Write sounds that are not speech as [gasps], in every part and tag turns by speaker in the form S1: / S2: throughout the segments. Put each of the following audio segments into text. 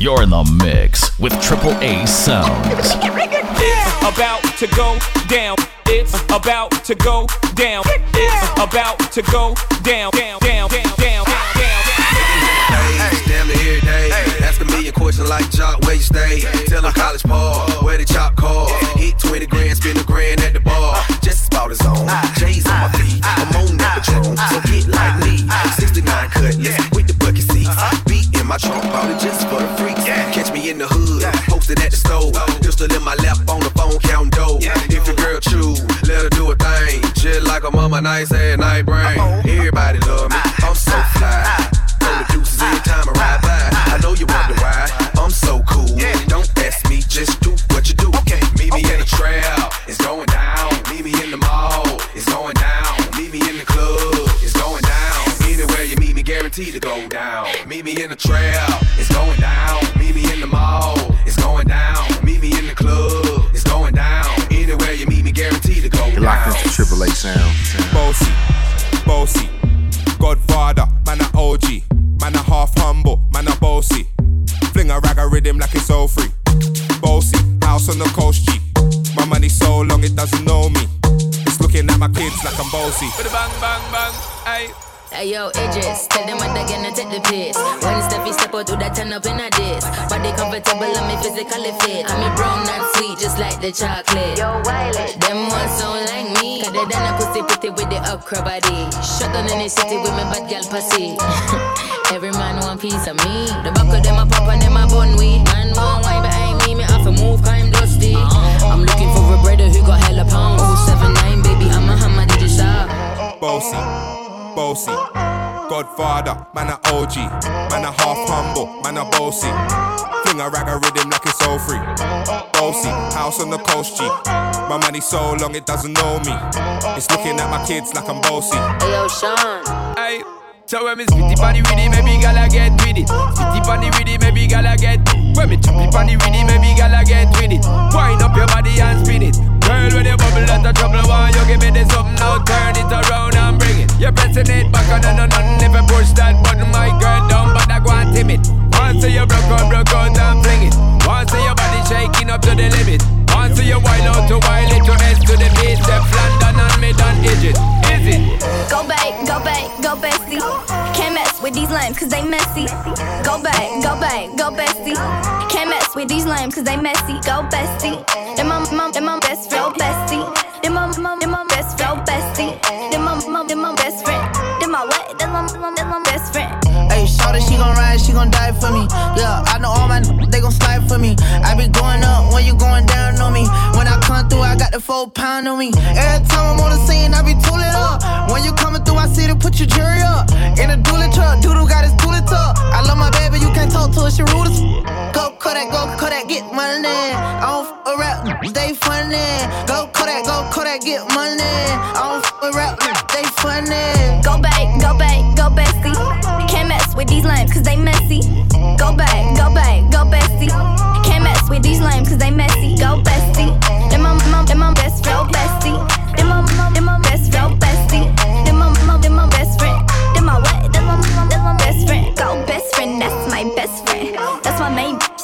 S1: You're in the mix with Triple A Sounds.
S2: It's about to go down. It's about to go down. It's about to go down. Down, down, down, down, down.
S3: Days, damn near every day. Ask a million questions like Jock, where you stay? Tell them college ball, where they chop cars. Hit 20 grand, spend a grand at the bar. Uh. Just about his own. J's on my uh. feet, uh. I'm on that patron. So get like me. 69 cutlass with the bucket seats. Uh-huh. Beat in my trunk, bought it just posted at the stove. Pistol in my lap on the phone, count dough. If your girl chew, let her do a thing. Just like a mama, nice and night brain. Everybody love me, I'm so ah, fly. Ah, ah. Throw the deuces every time I ride by. I know you wonder why I'm so cool. Don't ask me, just do what you do. Okay, meet me in the trail, it's going down. Meet me in the mall, it's going down. Meet me in the club, it's going down. Anywhere you meet me, guaranteed to go down. Meet me in the trail,
S4: a
S5: rag a rhythm like it's all free. Bossy, house on the coast G. My money so long it doesn't know me. It's looking at my kids like I'm bossy.
S2: Bang, bang, bang. Ay.
S6: Hey yo, Idris, tell them what they gonna take the piss. When Steffi step out, do that turn up in a diss. Body comfortable, and me physically fit. I'm a brown and sweet, just like the chocolate. Yo, Wiley, them ones sound like me. They done a pussy pretty with the upcrow body. Shut down in the city with my bad girl pussy. [laughs] Every man want piece of me. The back of them a pop and them a bun weed. Man want wine, I ain't me, me off a move, cause I'm dusty. Uh-huh. I'm looking for a brother who got hella pounds. Uh-huh. 079, baby, I'm a hammer, did you stop?
S5: Bossy, bossy. Godfather, man a OG. Man a half humble, man a bossy. Fling a rag a rhythm like it's all free. Bossy, house on the coast G. My money so long it doesn't know me. It's looking at my kids like I'm bossy.
S6: Hey yo, Sean.
S2: Ay. So when me spitty panny with it, maybe gala get with it. Spitty panny with it, maybe gala get. When me choppy panny with it, maybe gala get with it. Wind up your body and spin it. Girl, when you bubble out of trouble, why you give me this something now? Turn it around and bring it. You're pressing it back on and on and never push that button, my girl down, but I go and timid. Once you broke out, broke out and fling it. Once your body shaking up to the limit. Once you wild out to wild it to S to the beat, step London and mid and Egypt. Is it?
S7: Go back, go back, go bestie. Can't mess with these lames cause they messy. Go back, go back, go bestie. Can't mess with these lames cause they messy. Go bestie. Them my, my, them my best friend, oh, bestie. Them my, my, them my best friend, oh, bestie. Them my, my, them my best friend. Them my what? Them my, my, them my
S8: She gon' ride, she gon' die for me. Yeah, I know all my they gon' slide for me. I be going up when you going down on me. When I come through, I got the four pound on me. Every time I'm on the scene, I be tooling up. When you coming through, I see to put your jury up. In a dually truck, doodle got his toolie tuck. I love my baby, you can't talk to her, she rude as Go Kodak, go Kodak, get money. I don't f- a rap, they funny. Go Kodak, go Kodak, get money. I don't f- a rap, they funny.
S7: Go back, go back, go back, Can't mess with these lames cause they messy. Go back, go back, go bestie. Can't mess with these lames cause they messy. Go bestie. Them my, my, my best friend, bestie.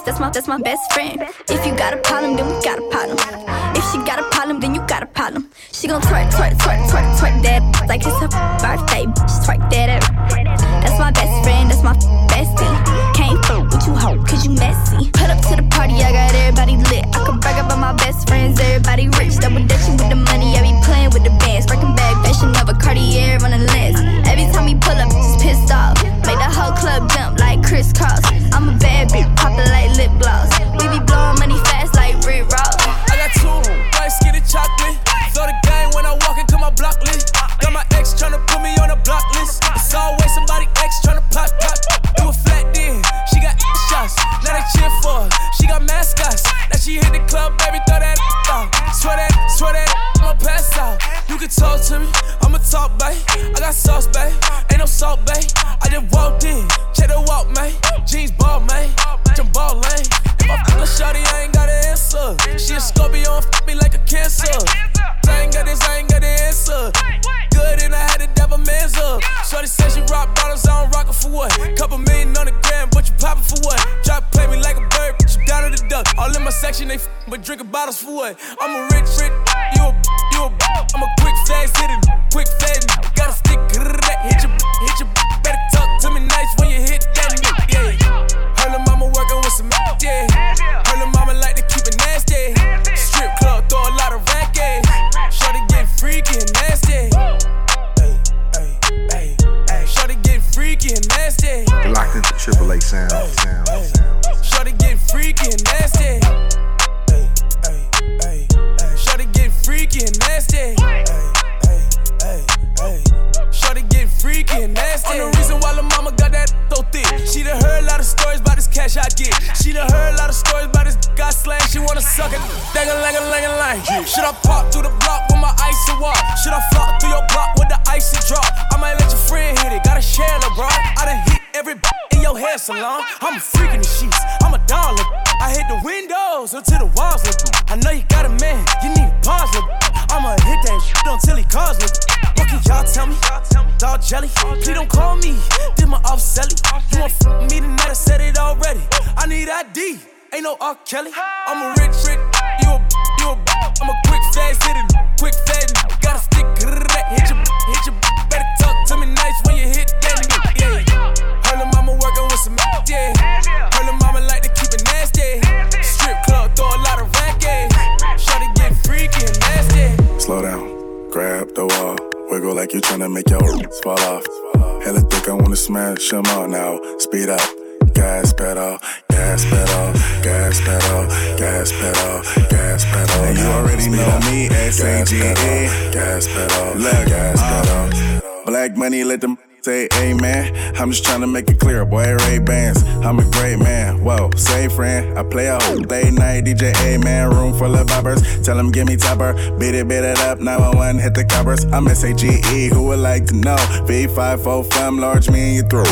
S7: That's my, that's my best friend. If you got a problem, then we got a problem. If she got a problem, then you got a problem. She gon' twerk, twerk, twerk, twerk, twerk that like it's her birthday. Bitch, twerk that up. That's my best friend, that's my bestie. Can't fuck with you, hoe, cause you messy. Put up to the party, I got everybody lit. I can brag about my best friends, everybody rich. Double dutching with the money, I be playing with the bands. Breaking bag, fashion of a Cartier on the lens. Every time he pull up, just pissed off. Make the whole club jump like crisscross. Bitch, poppin' like lip gloss.
S9: Slow down, grab the wall. Wiggle like you tryna make your fall off. Hella thick, I wanna smash them all now. Speed up, gas pedal, gas pedal, gas pedal, gas pedal, gas pedal. And you already know me, S-A-G-E. Gas pedal, gas uh, pedal. Black money, let them say amen. I'm just trying to make it clear, boy, Ray Bans. I'm a great man. Whoa, say friend. I play a whole day night DJ, amen. Room full of boppers. Tell them give me topper. Beat it, beat it up. 911, hit the coppers. I'm S-A-G-E, who would like to know? V5 fam, large me and you through.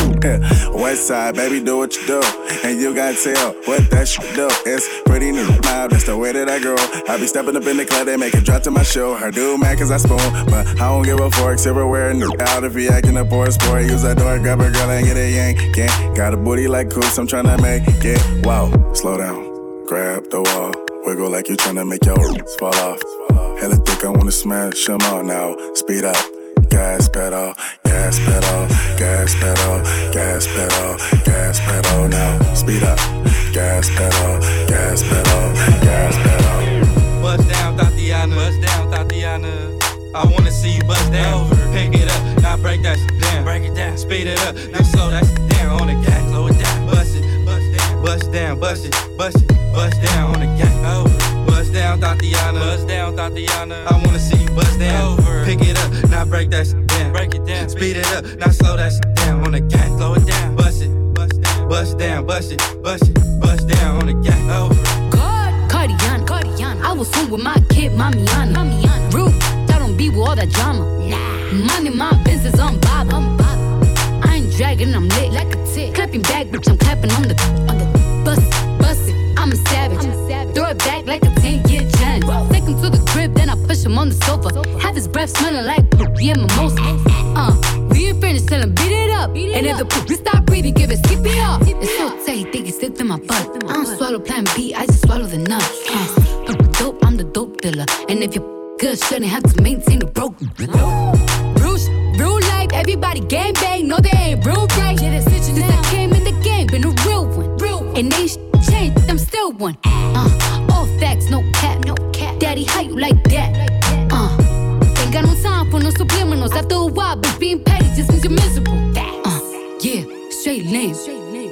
S9: [laughs] West side, baby, do what you do. And you gotta tell what that shit do. It's pretty new. Now, that's the way that I grow. I be stepping up in the club, they make it drop to my show. Her do mad cause I spoon. But I don't give a fork, silverware, new out if he acting a poor sport. Use that door, grab a girl and get a yank. Yeah, got a booty like Coops, I'm tryna make it. Wow, slow down, grab the wall. Wiggle like you tryna make your fall off. Hella thick, I wanna smash them all now. Speed up, gas pedal, gas pedal, gas pedal, gas pedal, gas pedal now. Speed up, gas pedal, gas pedal, gas pedal.
S10: Bust down, Thotiana. Bust down, Thotiana. I wanna see you bust down. Pick it up, now break that shit down. Break it down, speed it up, now slow that shit down on the gas. Slow it down, bust it, bust down, bust down, bust it, bust it, bust down on the gas. Over. Bust down, Thotiana. Bust down, Thotiana. I wanna see you bust down. Over. Pick it up, now break that shit down. Break it down, speed it up, now slow that shit down on the gas. Slow it down, bust it, bust down, bust down, bust it, bust it, bust down on the gas. Over.
S11: God, Cardiana, Cardiana. I was home with my kid, Mamiana. Mamiana. Rude, I don't be with all that drama. Nah. Money, my business, I'm Bob. I'm Bob. Dragging, I'm lit like a tick. Clapping back, bitch, I'm clapping on the on the bus, it. I'm a savage. I'm a savage. Throw it back like a 10 year challenge. Take him to the crib, then I push him on the sofa. Have his breath smelling like yeah, mimosa. Uh, we ain't finished, tell him beat it up. and if the poop stop breathing, give it skip it up. It's so tight, he think it's slipped in my butt. I don't swallow plan B, I just swallow the nuts. Uh, I'm the dope, I'm the dope dealer. And if you're good, shouldn't have to maintain the broken. Bruce, And they sh- changed, I'm still one. Uh, all facts, no cap, no cap. Daddy, how you like that? Uh, ain't got no time for no subliminals. After a while, bitch, being petty just means you're miserable. Uh, yeah, straight lane.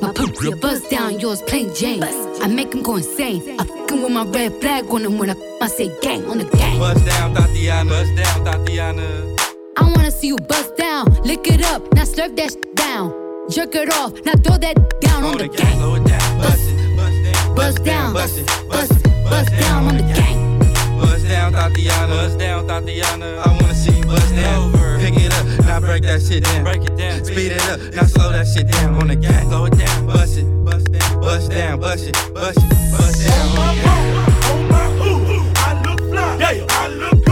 S11: My pump your buzz down, yours plain Jane. I make him go insane. I fucking with my red flag on him when I, I say gang on the gang.
S10: Bust down, Thotiana. Bust down, Thotiana.
S11: I wanna see you bust down, lick it up, now slurp that shit down. Jerk it off, now throw that down on the gang.
S10: Slow it down, bust it, bust down,
S11: Bust
S10: it,
S11: bust it, bust down on the gang.
S10: Bust down, Thotiana. Bust down, Thotiana. I wanna see you bust down. Pick it up, now break that shit down. Break it down, speed it up, now slow that shit down on the gas. Slow it down, bust it, bust down, bust down, bust it, bust it, bust down on the gas.
S12: On my ooh, I look fly. Yeah, I look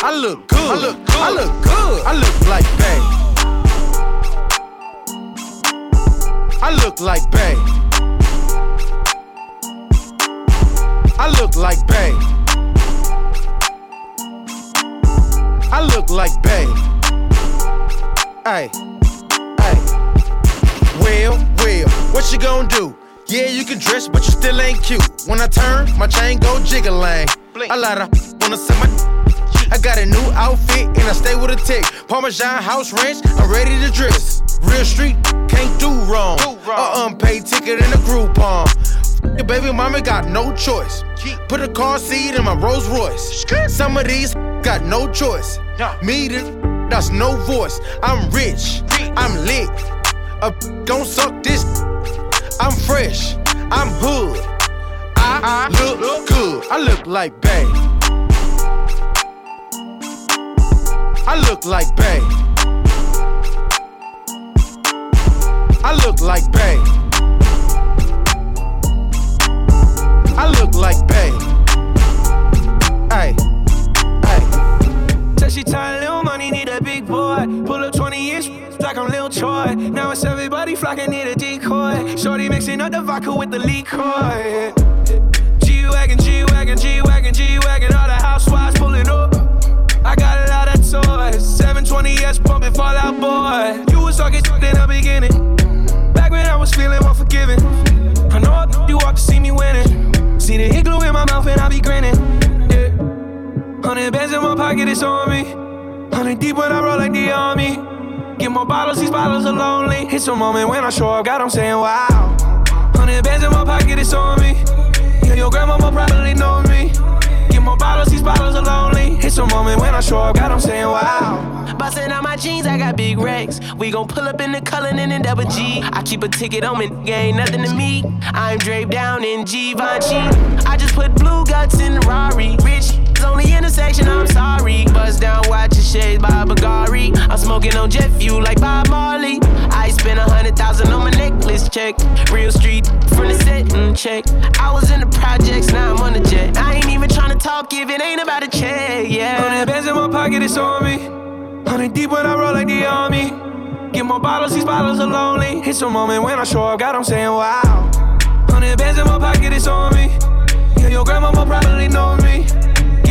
S12: cool. look good. I look good. I look good. I look like Bay. I look like Bay. I look like Bay. I look like Bay. Hey, hey. Well, well, what you gonna do? Yeah, you can dress, but you still ain't cute. When I turn, my chain go jiggling. A lot of wanna say my. I got a new outfit and I stay with a tick. Parmesan house ranch, I'm ready to dress. Real street, can't do wrong. A unpaid ticket in a Groupon. Your baby mama got no choice. Put a car seat in my Rolls Royce. Some of these got no choice. Me, that's no voice. I'm rich, I'm lit. A don't suck this. I'm fresh, I'm hood. I look good. I look like Bay. I look like Bay. I look like Bay. I look like Bay. Hey, hey.
S13: Said she tired, little money, need a big boy. Pull up 20 inch like I'm Lil Troy. Now it's everybody flocking, need a decoy. Shorty mixing up the vodka with the liquor. G Wagon, G Wagon, G Wagon, G Wagon. All the housewives pulling up. I got a lot of toys. 720S pumping Fall Out Boy. You was talking shit in the beginning. Back when I was feeling more forgiving. I know you walked to see me winning. See the glue in my mouth and I be grinning. Yeah. Hundred bands in my pocket, it's on me. Hundred deep when I roll like the army. Get more bottles, these bottles are lonely. It's a moment when I show up, God, I'm saying wow. Hundred bands in my pocket, it's on me. Yeah, your grandma will probably know me. More bottles, these bottles are lonely. It's a moment when I show up, God, I'm saying wow.
S8: Bustin' out my jeans, I got big racks. We gon' pull up in the Cullinan and double G. I keep a ticket on me, ain't nothing to me. I'm draped down in Givenchy. I just put blue guts in the Rari. Rich on the intersection, I'm sorry. Buzz down, watch your shades by Bulgari. I'm smoking on jet fuel like Bob Marley. I spent a hundred thousand on my necklace check. Real street from the set check. I was in the projects, now I'm on the jet. I ain't even tryna talk if it ain't about a check, yeah.
S13: Hundred bands in my pocket, it's on me. Hundred deep when I roll like the army. Get more bottles, these bottles are lonely. It's a moment when I show up, God, I'm saying wow. Hundred bands in my pocket, it's on me. Yeah, your grandma will probably know me.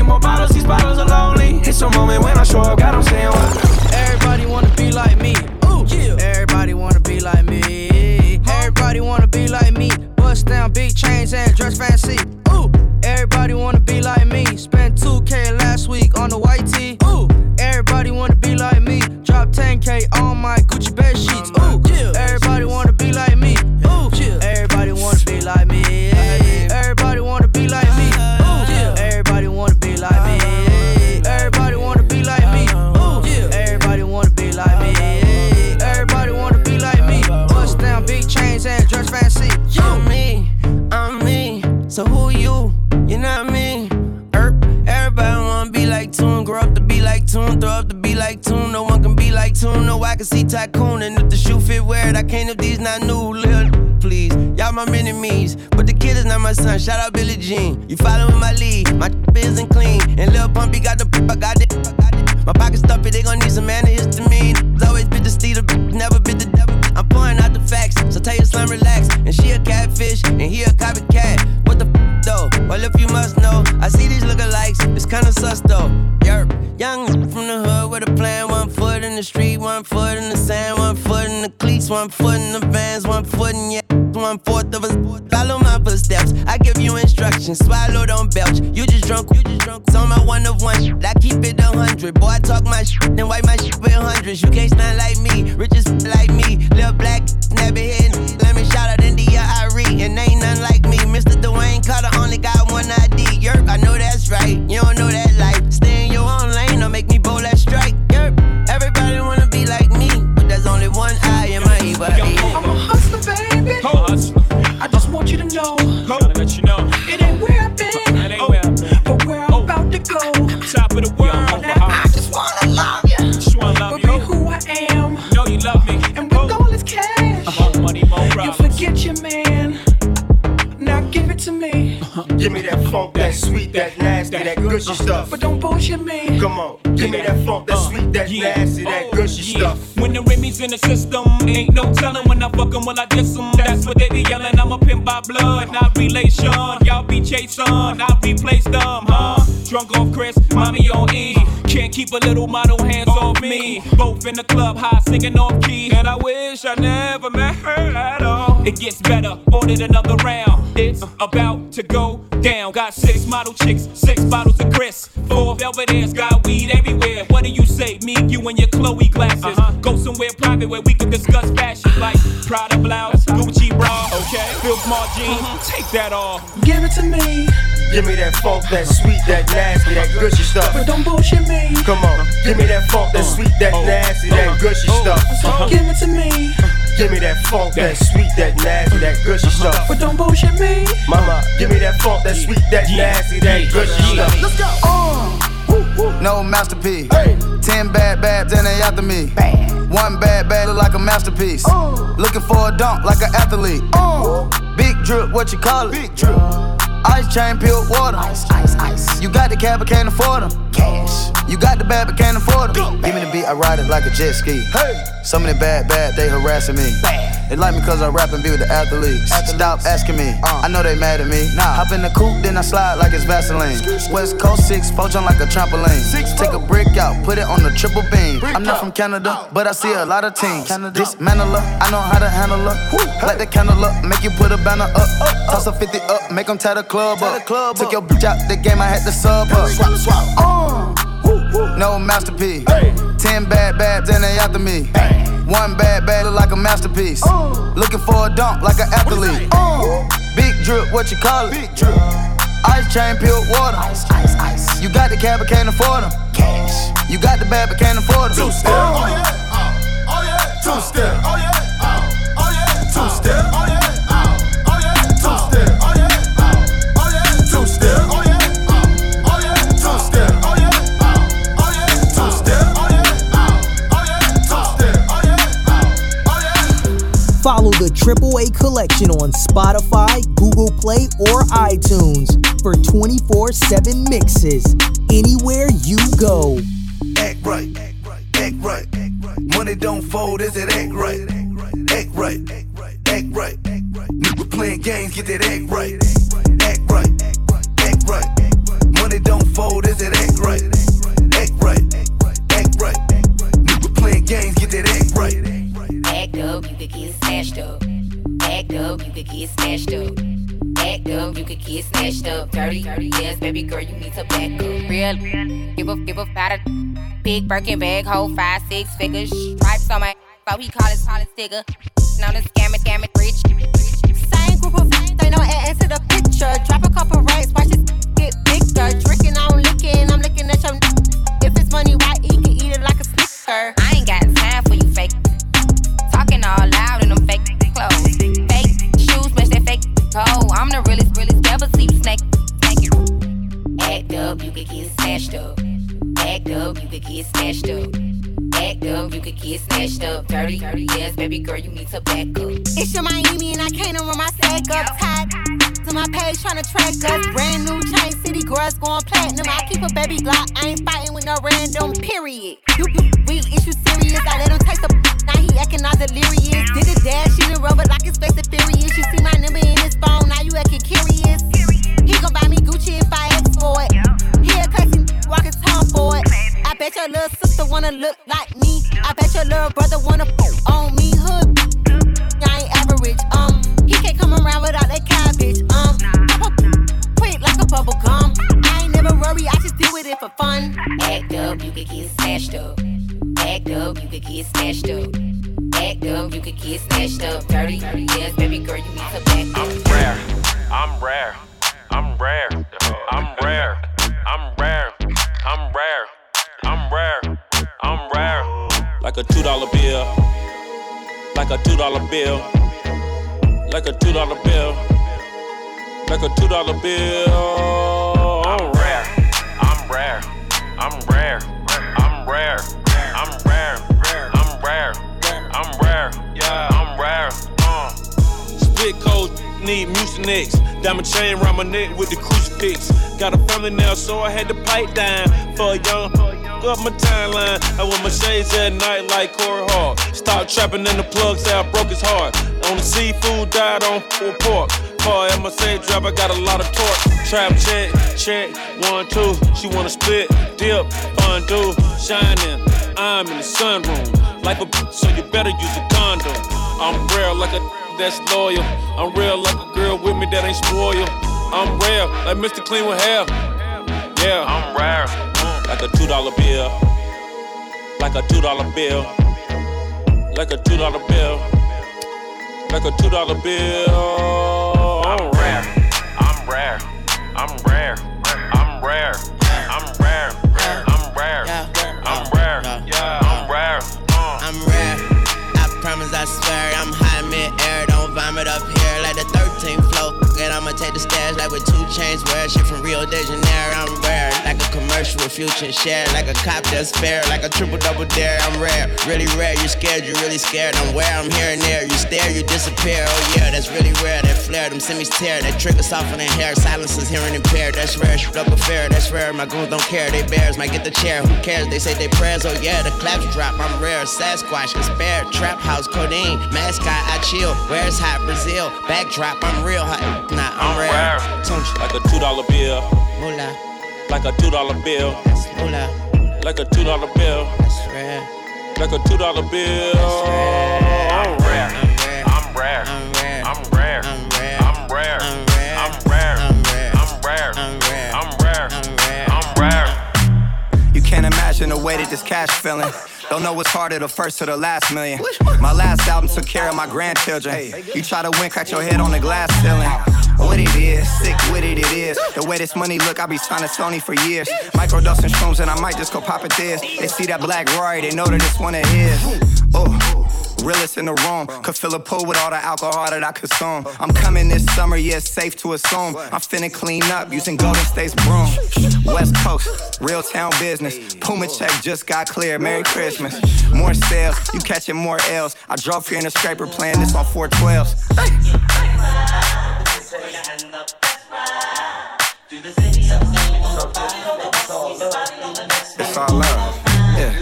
S13: More bottles, these bottles are lonely. It's a moment when I show up, God, I'm saying wow.
S14: Everybody wanna be like me. Ooh, yeah. Everybody wanna be like me. Everybody wanna be like me. Bust down big chains and dress fancy. Ooh, everybody wanna be like me. Spent 2K last week on the white tee. Ooh, everybody wanna be like me. Drop 10K on my Gucci bed sheets. Ooh,
S8: Shout out Billie Jean. You following my lead? My
S15: singing off key. And I wish I never met her at all. It gets better, ordered another round. It's about to go down. Got six model chicks, six bottles of Chris. Four Belvedere's, got weed everywhere. What do you say? Me, you, and your Chloe glasses. Uh-huh. Go somewhere private where we can discuss fashion like Prada blouse, uh-huh. Gucci bra, okay? Phil Margine, uh-huh. take that off.
S16: Give it to me.
S12: Give me that funk, that sweet, that nasty, that gushy stuff.
S16: But don't bullshit me.
S12: Come on, give me that funk, that sweet, that nasty, that gushy stuff.
S16: Give it to me.
S12: Give me that funk, that sweet, that nasty, that gushy stuff.
S16: But don't bullshit me.
S12: Mama, give me that funk, that sweet, that nasty, that gushy stuff.
S16: Let's go. Uh.
S17: No masterpiece. Ten bad babs and they after me. One bad bad look like a masterpiece. Looking for a dunk like an athlete. Big drip, what you call it? Big drip. Ice chain, pure water. Ice, ice, ice. You got the cab, but can't afford them. Cash. You got the bad, but can't afford them. Give me the beat, I ride it like a jet ski. Hey. Some of the bad, bad, they harassing me. Bad. They like me cause I rap and be with the athletes. Stop asking me, uh. I know they mad at me. Nah. Hop in the coupe, then I slide like it's Vaseline. West Coast 6, four jump like a trampoline. Six, Take a brick out, put it on the triple beam. I'm not from Canada, oh. but I see a lot of oh. teams. Canada. Dismantle her, I know how to handle her. Light the candle up, make you put a banner up. Toss a 50 up, make them tie the club up. Took your bitch out the game, I had to sub up. Uh. No masterpiece. Ten bad babs and they after me. One bad bad look like a masterpiece. Uh. Looking for a dunk like an athlete. Uh. Big drip, what you call it? Big drip. Ice chain, pure water. Ice, ice, ice. You got the cab, but can't afford them. Cash. You got the bad, but can't afford them.
S18: Two step. Oh yeah. Oh yeah. Two step. Oh yeah.
S19: Follow the Triple A collection on Spotify, Google Play, or iTunes for 24 7 mixes anywhere you go.
S20: Act right, act right. Act right. Money don't fold, is it act right? Act right, act right. Nigga playing games, get that act right. Act right, act right. Money don't fold, is it act right? Act right, act right. Nigga playing games, get that act right.
S21: Act up, you could get snatched up. Act up, you could get snatched up. Act up, you could get snatched up. Dirty, dirty, yes, baby girl, you need to back up. Real, give a, give a about a big Birkin bag, hold five, six figures. Stripes on my, so he call his, call his digger. Known to scam it, scam it, rich.
S22: Same group of they know add to the picture. Drop a couple racks, watch this get bigger. Drinking, I'm licking, I'm looking at your. If it's money, why eat can eat it like a snicker?
S21: I ain't got time I'm the realest, realest, ever see you snake. Thank you. Act up, you could get snatched up. Act up, you could get snatched up. Act up, you could get snatched up. Dirty, dirty, yes, baby girl, you need to back up.
S22: It's your Miami and I can't run my sack up tight. To my page tryna track us. Brand new chain city girls going platinum. I keep a baby Glock. I ain't fighting with no random. Period. You, you we issue serious. I let him taste the. [laughs] Now he acting all delirious. Did a dash, she the rubber like his face is furious. You see my number in his phone. Now you acting curious. He gon' buy me Gucci if I ask for it. He a classy walking tongue for it. I bet your little sister wanna look like me. I bet your little brother wanna on me. Hood I ain't average. Um, he can't come around without that cabbage. Um, pop up quick like a bubble gum. I ain't never worry, I just deal with it for fun.
S21: Act up, you could get snatched up. Act up, you could get snatched up. Act up, you could get snatched up. Dirty, dirty, yes, baby girl, you need to back up.
S23: I'm rare. I'm rare. I'm rare. I'm rare. I'm rare. I'm rare. I'm rare. I'm rare. Like a two dollar bill. Like a two dollar bill. Like a two dollar bill. Like a two dollar bill. I'm rare. I'm rare. I'm rare. I'm rare. I'm rare. I'm rare. I'm rare. Yeah. I'm rare. Uh. Spit cold need Mucinex.
S24: Diamond chain around my neck with the crucifix. Got a family now, so I had to pipe down for a young up my timeline. I wear my shades at night like Corey Hart. Stop trapping in the plug, say I broke his heart. On the seafood, died on full pork. Car at my same drop, I got a lot of torque. Trap check, check, one, two. She wanna split, dip, undo, shining. I'm in the sunroom. Like a so you better use a condom. I'm rare like a that's loyal. I'm real like a girl with me that ain't spoiled. I'm rare like Mr. Clean with hair. Yeah, I'm rare. Like a two dollar bill. Like a two dollar bill. Like a two dollar bill. Like a two dollar bill. I'm rare. I'm rare. I'm rare. I'm rare.
S8: The stairs like with two chains. Wear shit from Rio de Janeiro. I'm rare. Like a commercial with future share. Like a cop that's fair. Like a triple double dare. I'm rare. Really rare. You scared, you really scared. I'm where I'm here and there. You stare, you disappear. Oh yeah, that's really rare. That flare, them semis tear. That trigger softening hair. Silence is hearing impaired. That's rare. Shoot up a fair. That's rare. My goons don't care. They bears might get the chair. Who cares? They say they prayers. Oh yeah, the claps drop. I'm rare. Sasquatch is bear. Trap house, codeine. Mascot, I chill. Where's hot Brazil? Backdrop, I'm real hot. Nah, I'm, rare.
S24: Like a two dollar bill.
S8: Moolah.
S24: Like a two dollar bill.
S8: That's moolah.
S24: Like a two dollar bill.
S8: That's rare.
S24: Like a two dollar bill. I'm rare. I'm rare.
S8: I'm rare.
S24: I'm rare.
S8: I'm rare.
S24: I'm rare.
S8: I'm rare.
S24: I'm rare.
S8: I'm rare.
S24: I'm rare.
S8: I'm rare.
S24: I'm rare.
S8: I'm rare.
S24: I'm rare.
S25: You can't imagine the way that this cash feeling. Don't know what's harder, the first or the last million. My last album took care of my grandchildren. You try to win, crack your head on the glass ceiling. What it is, sick with it, it is. The way this money look, I be signing Sony for years. Micro and shrooms, and I might just go pop it this. They see that black Rory, they know that this one of his. Oh. Realest in the room, could fill a pool with all the alcohol that I consume. I'm coming this summer, yeah, it's safe to assume. I'm finna clean up using Golden State's broom. West Coast, real town business. Puma check just got clear. Merry Christmas. More sales, you catching more L's. I drove here in a scraper playing this on 412s. It's all love, yeah,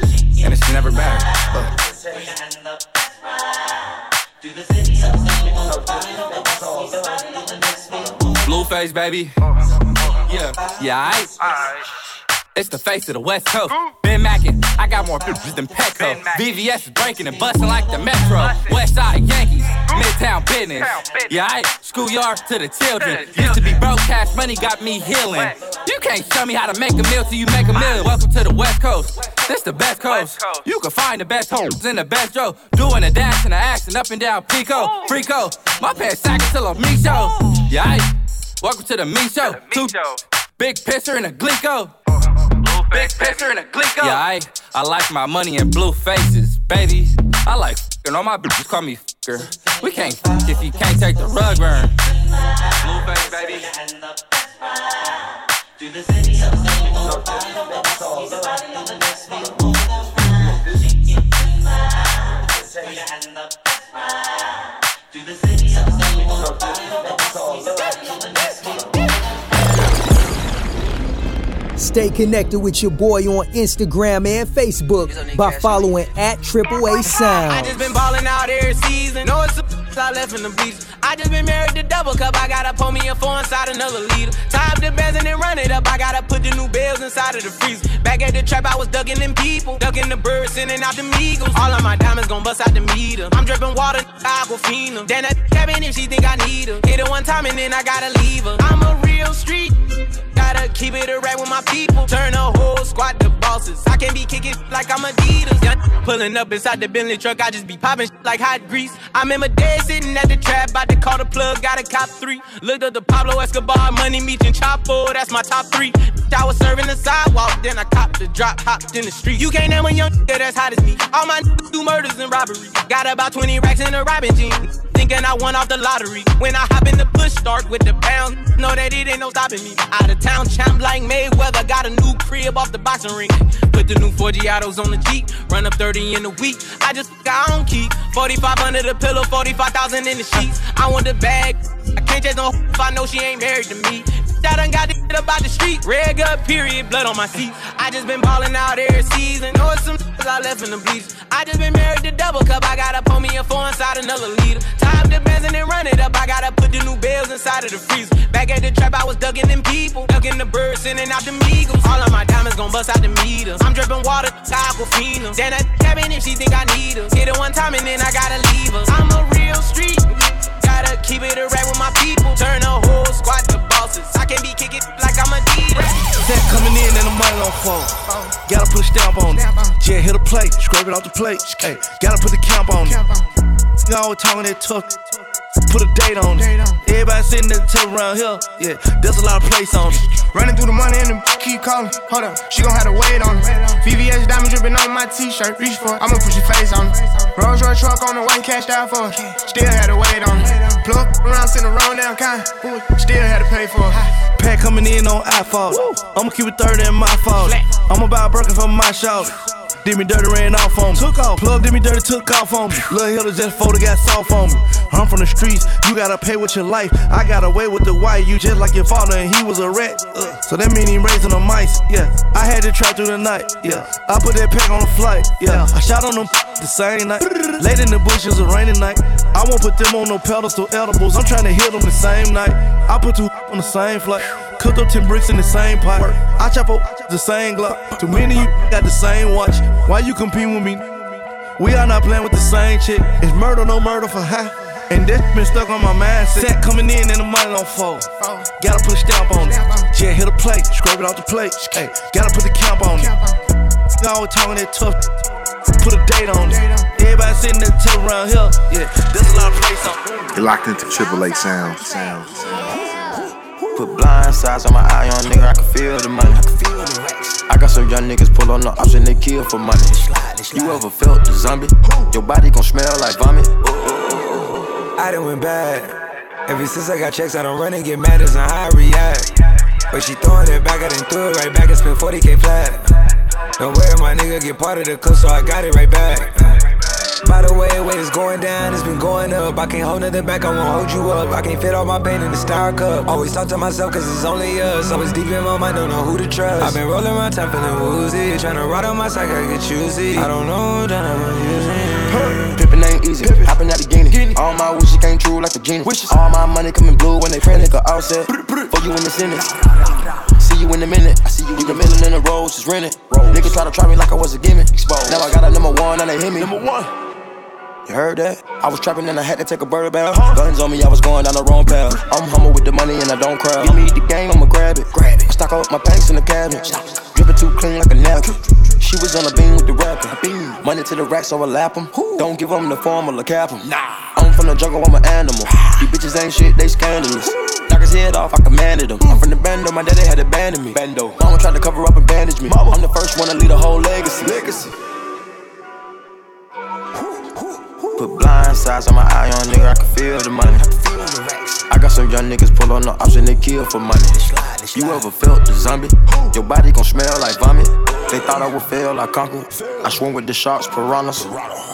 S25: and it's never bad. Look.
S26: Blueface, baby. Yeah, yeah, I. It's the face of the West Coast. Ben Mackin, I got more bitches than Petco. VVS is breaking and busting like the Metro. West Side Yankees, Midtown business. Yeah, I schoolyard to the children. Used to be broke, cash money got me healing. You can't show me how to make a meal till you make a meal. Welcome to the West Coast. This the best coast. You can find the best hoes in the best row. Doing a dash and a action up and down Pico. Frico. My pants sack till I'm me show. Yeah, I. Welcome to the me show. Two big pisser and a glico. Big pisser and a glico. Yeah, I, I like my money in blue faces, baby. I like f***ing. All my bitches call me f***er. We can't f- if you can't take the rug burn. Blueface, baby.
S19: Stay connected with your boy on Instagram and Facebook by following at Triple A
S27: I
S19: Sound.
S27: just been ballin' out every season. No, it's a [laughs] I left in the beach. I just been married to double cup. I gotta pour me a four inside another liter. Tie up the bands and then run it up. I gotta put the new bells inside of the freezer. Back at the trap, I was ducking them people. Ducking the birds, sending out the eagles. All of my diamonds gon' bust out the meter. I'm dripping water, [laughs] aquafina. Then that cabin if she think I need her. Hit her one time and then I gotta leave her. I'm a real street. Gotta keep it a rap with my people. Turn a whole squad to bosses. I can't be kicking like I'm Adidas. Young pulling up inside the Bentley truck, I just be popping like hot grease. I remember dead sitting at the trap, about to call the plug, got a cop three. Looked up the Pablo Escobar, money meeting Chapo, that's my top three. I was serving the sidewalk, then I copped the drop, hopped in the street. You can't name a young that's hot as me. All my do murders and robberies. Got about 20 racks in a Robin jean. And I won off the lottery. When I hop in the push start with the pound, know that it ain't no stopping me. Out of town champ like Mayweather, got a new crib off the boxing ring. Put the new 4 autos on the Jeep, run up 30 in a week. I just got on keep 45 under the pillow, 45,000 in the sheets. I want the bag. I can't chase no if I know she ain't married to me. I done got the about the street. Red gut, period, blood on my seat. I just been ballin' out every season. Know it's some I left in the bleachers. I just been married to double cup. I gotta pull me a four inside another liter. Time the and then run it up. I gotta put the new bells inside of the freezer. Back at the trap, I was ducking them people. Ducking the birds, sending out the eagles. All of my diamonds gon' bust out the meters. I'm dripping water, Aquafina. Then I cabin if she think I need her. Hit her one time and then I gotta leave her. I'm a real street. Gotta keep it a rap with my people. Turn a whole squad to bosses. I can be kicking like I'm a Adidas.
S20: That coming in and the money don't fall. Gotta put a stamp on it. Yeah, hit a plate, scrape it off the plate. Hey, gotta put the camp on it. You always talking that tough. Put a date on it. Everybody sitting at the table around here. Yeah, there's a lot of place on it.
S12: Running through the money and the keep calling. Hold up, she gon' have to wait on it. VVS diamond dripping on my t-shirt. Reach for it, I'ma put your face on it. Rolls Royce truck on the way, cashed out for it. Still had to wait on it. Plug around, send a roll down kind. Still had to pay for it.
S20: Pack coming in on iPhone. I'ma keep it 30 in my fault. I'm about working for my show. Did me dirty, ran off on me. Took off. Plug did me dirty, took off on me. Lil' Hilda just photo got soft on me. I'm from the streets, you gotta pay with your life. I got away with the white, you just like your father, and he was a rat. Uh, so that mean he raising the mice, yeah. I had to try through the night, yeah. I put that pack on the flight, yeah. I shot on them the same night. Late in the bushes, a rainy night. I won't put them on no pedestal edibles. I'm trying to hit them the same night. I put two on the same flight. Cooked up 10 bricks in the same pot. I chop up the same Glock. Too many of you got the same watch. Why you compete with me? We are not playing with the same chick. It's murder, no murder for high. And this been stuck on my mindset. Set coming in and the money don't fall. Oh. Gotta put a stamp on it. Yeah, hit a plate, scrape it off the plate. Hey, gotta put the camp on it. Always talking that tough. Put a date on it. Everybody sitting at the table around here. Yeah, there's a lot of place on.
S28: You're locked into Triple A sound. sound.
S29: Put blind sides on my eye on nigga, I can feel the money. I got some young niggas pull on the and they kill for money. You ever felt the zombie? Your body gon' smell like vomit.
S30: I done went bad. Ever since I got checks, I don't run and get mad as on how I react. But she throwing it back, I done threw it right back and spent 40k flat. Don't worry, my nigga get part of the cook, so I got it right back. By the way, weight is going down, it's been going up. I can't hold nothing back, I won't hold you up. I can't fit all my pain in the star cup. Always talk to myself, cause it's only us. Always deep in my mind, don't know who to trust. I've been rolling my time, feeling woozy. Tryna ride on my side, I get choosy. I don't know, then I'm using.
S29: Pippin' ain't easy, hopping out the guinea. All my wishes came true like a genie. Wishes. All my money coming blue when they pray, nigga all set. For you in the sentence. See you in a minute. I see you in the middle in the road, just renting. Niggas try to try me like I was a gimmick. Now I got a number one and they hit me. Number one. You heard that? I was trapping and I had to take a bird bath. Guns on me, I was going down the wrong path. I'm humble with the money and I don't cry. Give me the game, I'ma grab it. Grab it. Stock up my pants in the cabinet. Dripping too clean like a napkin. She was on a beam with the rapping. Money to the racks, overlap them. Don't give them the formula, cap them. Nah. I'm from the jungle, I'm an animal. Ah. These bitches ain't shit, they scandalous. Knock his head off, I commanded him. I'm from the bando, my daddy had abandoned me. Bando. Mama tried to cover up and bandage me. Mama. I'm the first one to lead a whole legacy. Legacy. Put blind sides on my eye on nigga, I can feel the money. I got some young niggas pull on the and they kill for money. You ever felt the zombie? Your body gon' smell like vomit. They thought I would fail, I conquered. I swim with the sharks, piranhas.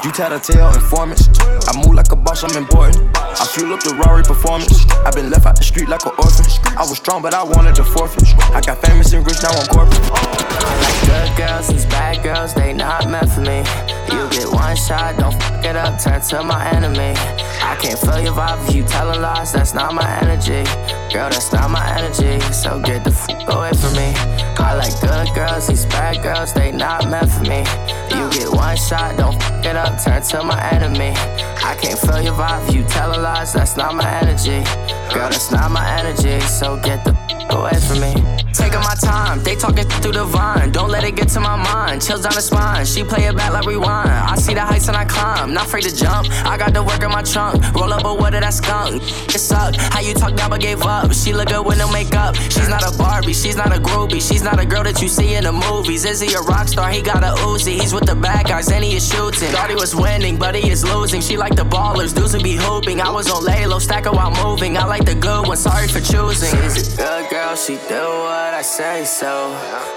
S29: You tattletale informants. I move like a boss, I'm important. I fuel up the Rari performance. i been left out the street like an orphan. I was strong, but I wanted to forfeit. I got famous and rich, now I'm corporate.
S31: Good girls, these bad girls, they not meant for me. You get one shot, don't fuck it up, turn to my enemy. I can't feel your vibe if you that's not my energy. Girl, that's not my energy, so get the fuck away from me. I like good girls, these bad girls, they not meant for me. You get one shot, don't fuck it up, turn to my enemy. I can't feel your vibe you telling lies, that's not my energy. Girl, that's not my energy, so get the fuck away from me. Taking my time, they talking through the vine. Don't let it get to my mind, chills down the spine. She play it back like rewind. I see the heights and I climb, not afraid to jump. I got the work in my trunk, roll up a what of that skunk. It suck, how you talk down but gave up. She look good with no makeup. She's not a Barbie, she's not a groovy, she's not a girl that you see in the movies. Is he a rock star? He got a Uzi. He's with the bad guys and he is shooting. Thought he was winning, but he is losing. She like the ballers, dudes would be hooping. I was on lay low, stacker while moving. I like the good one, sorry for choosing. She's a good girl, she do what I say so.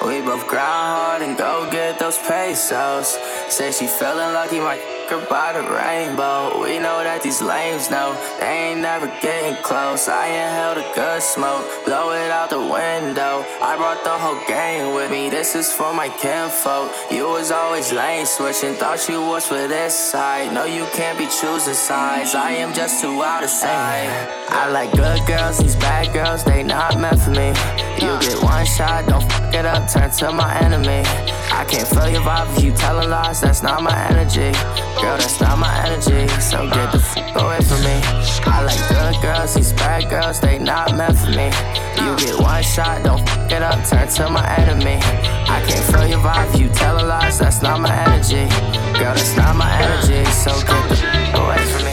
S31: We both grind hard and go get those pesos. Say she feeling lucky, might her by the rainbow. We know that these lames know they ain't never getting close. I inhaled a good smoke, blow it out the window. I brought the whole gang with me. This is for my kinfolk. You was always lane switching, thought you was for this side. No, you can't be choosing sides. I am just too out of sight. I like good girls, these bad girls, they not meant for me. You get one shot, don't fuck it up, turn to my enemy. I can't feel your vibe if you telling lies, that's not my energy. Girl, that's not my energy, so get the fuck away from me. I like good girls, these bad girls, they not meant for me. You get one shot, don't fuck it up, turn to my enemy. I can't feel your vibe, if you tell a lies, that's not my energy. Girl, that's not my energy, so get the fuck away from me.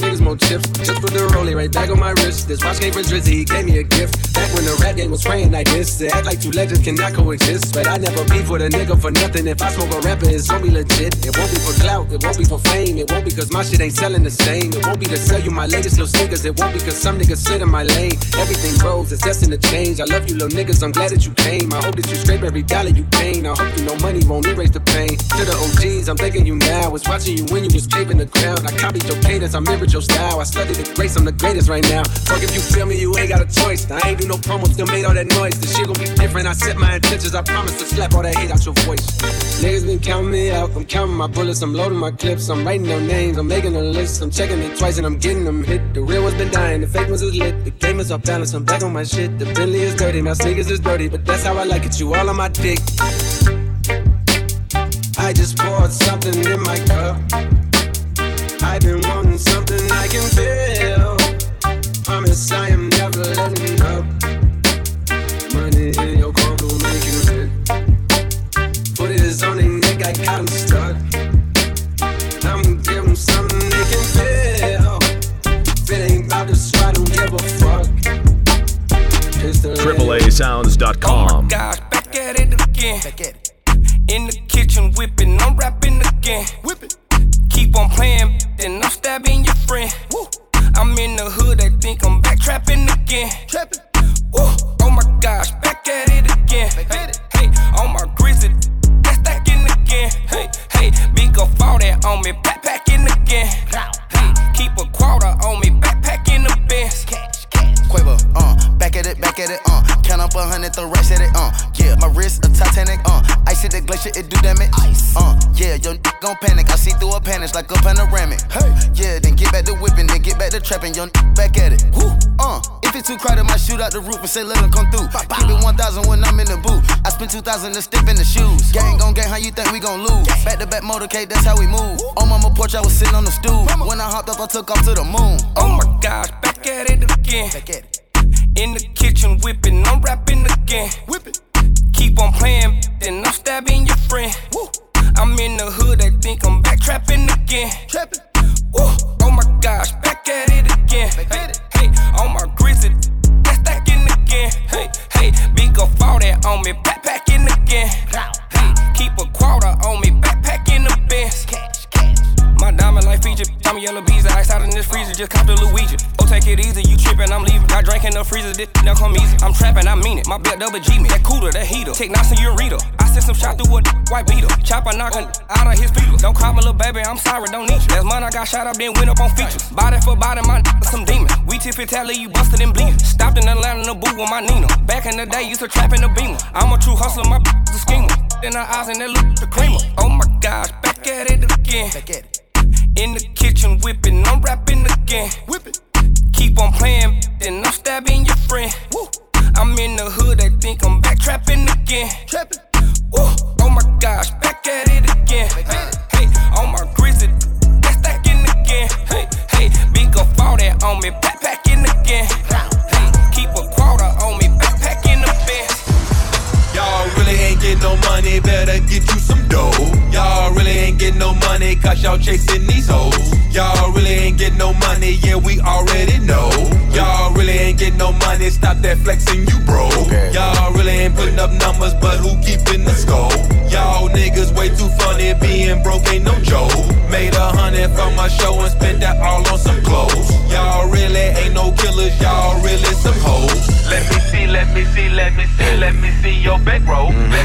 S32: niggas more chips. Just put the rollie right back on my wrist. This watch came from Drizzy, he gave me a gift. Back when the rap game was spraying like this. They act like two legends cannot coexist. But I never beef with a nigga for nothing. If I smoke a rapper, it's gonna be legit. It won't be for clout, it won't be for fame. It won't be cause my shit ain't selling the same. It won't be to sell you my latest little sneakers. It won't be cause some niggas sit in my lane. Everything grows, it's destined to change. I love you, little niggas, I'm glad that you came. I hope that you scrape every dollar you gain. I hope you know money won't erase the pain. To the OGs, I'm thanking you now. Was watching you when you was paving the ground. I copied your cadence, I mirrored your style. I studied the grace, I'm the greatest right now. Fuck if you feel me, you ain't got a choice. I ain't do no promos, still made all that noise. This shit gon' be different. I set my intentions, I promise to slap all that hate out your voice. Niggas been counting me out, I'm counting my bullets, I'm loading my clips, I'm writing their names, I'm making a list, I'm checking it twice and I'm getting them hit. The real ones been dying, the fake ones is lit. The game is off balance, I'm back on my shit. The Bentley is dirty, my sneakers is dirty, but that's how I like it. You all on my dick. I just poured something in my cup. I've been wanting something I can feel. Promise I am never letting up. Money in your coat will make you rich. Put it on their neck, I got 'em stuck. I'm give 'em something they can feel. If it ain't about this, I don't give a fuck. Pistol
S33: AAASounds.com.
S34: Oh Gosh, back at it again. In the kitchen whipping, I'm rapping again. Whip it. Keep on playing, then I'm stabbing your friend. Woo. I'm in the hood, I think I'm back trapping again. Trapping. Woo. Oh my gosh, back at it again. Hey, hey, on my grizzly, that's stacking again. Hey, hey, big up all that on me, backpacking again. Hey, keep a quarter on me, backpacking the bins.
S17: Quavo, uh, back at it, back at it, uh. Count up a hundred, throw racks at it, uh. Yeah, my wrist a Titanic, uh. Ice hit the glacier, it do damage. Ice, uh. Yeah, your n- gon' panic. I see through a panic like a panoramic. Hey, yeah, then get back to whipping, then get back to trapping. Your n- back at it. Woo, uh. If it's too crowded, might shoot out the roof and say let 'em come through. Keep it 1,000 when I'm in the booth. I spend 2,000 to step in the shoes. Gang gon' gang, how you think we gon' lose? Back to back motorcade, that's how we move. On mama porch, I was sitting on the stool. When I hopped up, I took off to the moon.
S34: Oh my gosh, back at it again.
S17: Back at it.
S34: In the kitchen whipping, I'm rapping again. Whip it. Keep on playing, then I'm stabbing your friend. Woo. I'm in the hood, I think I'm back trapping again. Trapping. Oh my gosh, back at it again. Hey, hey, on my grizzly, that's stacking again. Hey, hey, big up all that on me, backpacking again. Hey, keep a quarter on me, bins. My diamond like feature, diamond yellow bees, the ice out in this freezer, just cop the Luigi. Oh, take it easy, you trippin', I'm leaving. Not drinking the freezer, this now come easy. I'm trapping, I mean it. My blood double G me, that cooler, that heater. Take Nas and Ureta. I sent some shot through a white beater. Chopper knocking out of his feet. Don't call me little baby, I'm sorry, don't need you. Last month I got shot up, then went up on features. Body for body, my some demon. We tippy tally, you busted and bleeding. Stopped in Atlanta in the boot with my Nina. Back in the day, used to trap in the beamer. I'm a true hustler, my the schemer. In her eyes and that look the creamer. Oh my gosh, back at it again. Back at it. In the kitchen whipping, I'm rapping again. Whip it. Keep on playing, then I'm stabbing your friend. Woo. I'm in the hood, they think I'm back trapping again. Trapping. Woo. Oh my gosh, back at it again. Hey, hey, on my grizzly, that's stacking again. Hey, hey, big up all that on me, backpacking again. Hey,
S5: no money, better get you some dough. Y'all really ain't get no money, cause y'all chasing these hoes. Y'all really ain't get no money, yeah, we already know. Y'all really ain't get no money, stop that flexing, you bro. Y'all really ain't putting up numbers, but who keeping the score? Y'all niggas way too funny, being broke ain't no joke. Made a hundred from my show and spent that all on some clothes. Y'all really ain't no killers, y'all really some hoes.
S35: Let me see, let me see, let me see, let me see your back roll. Let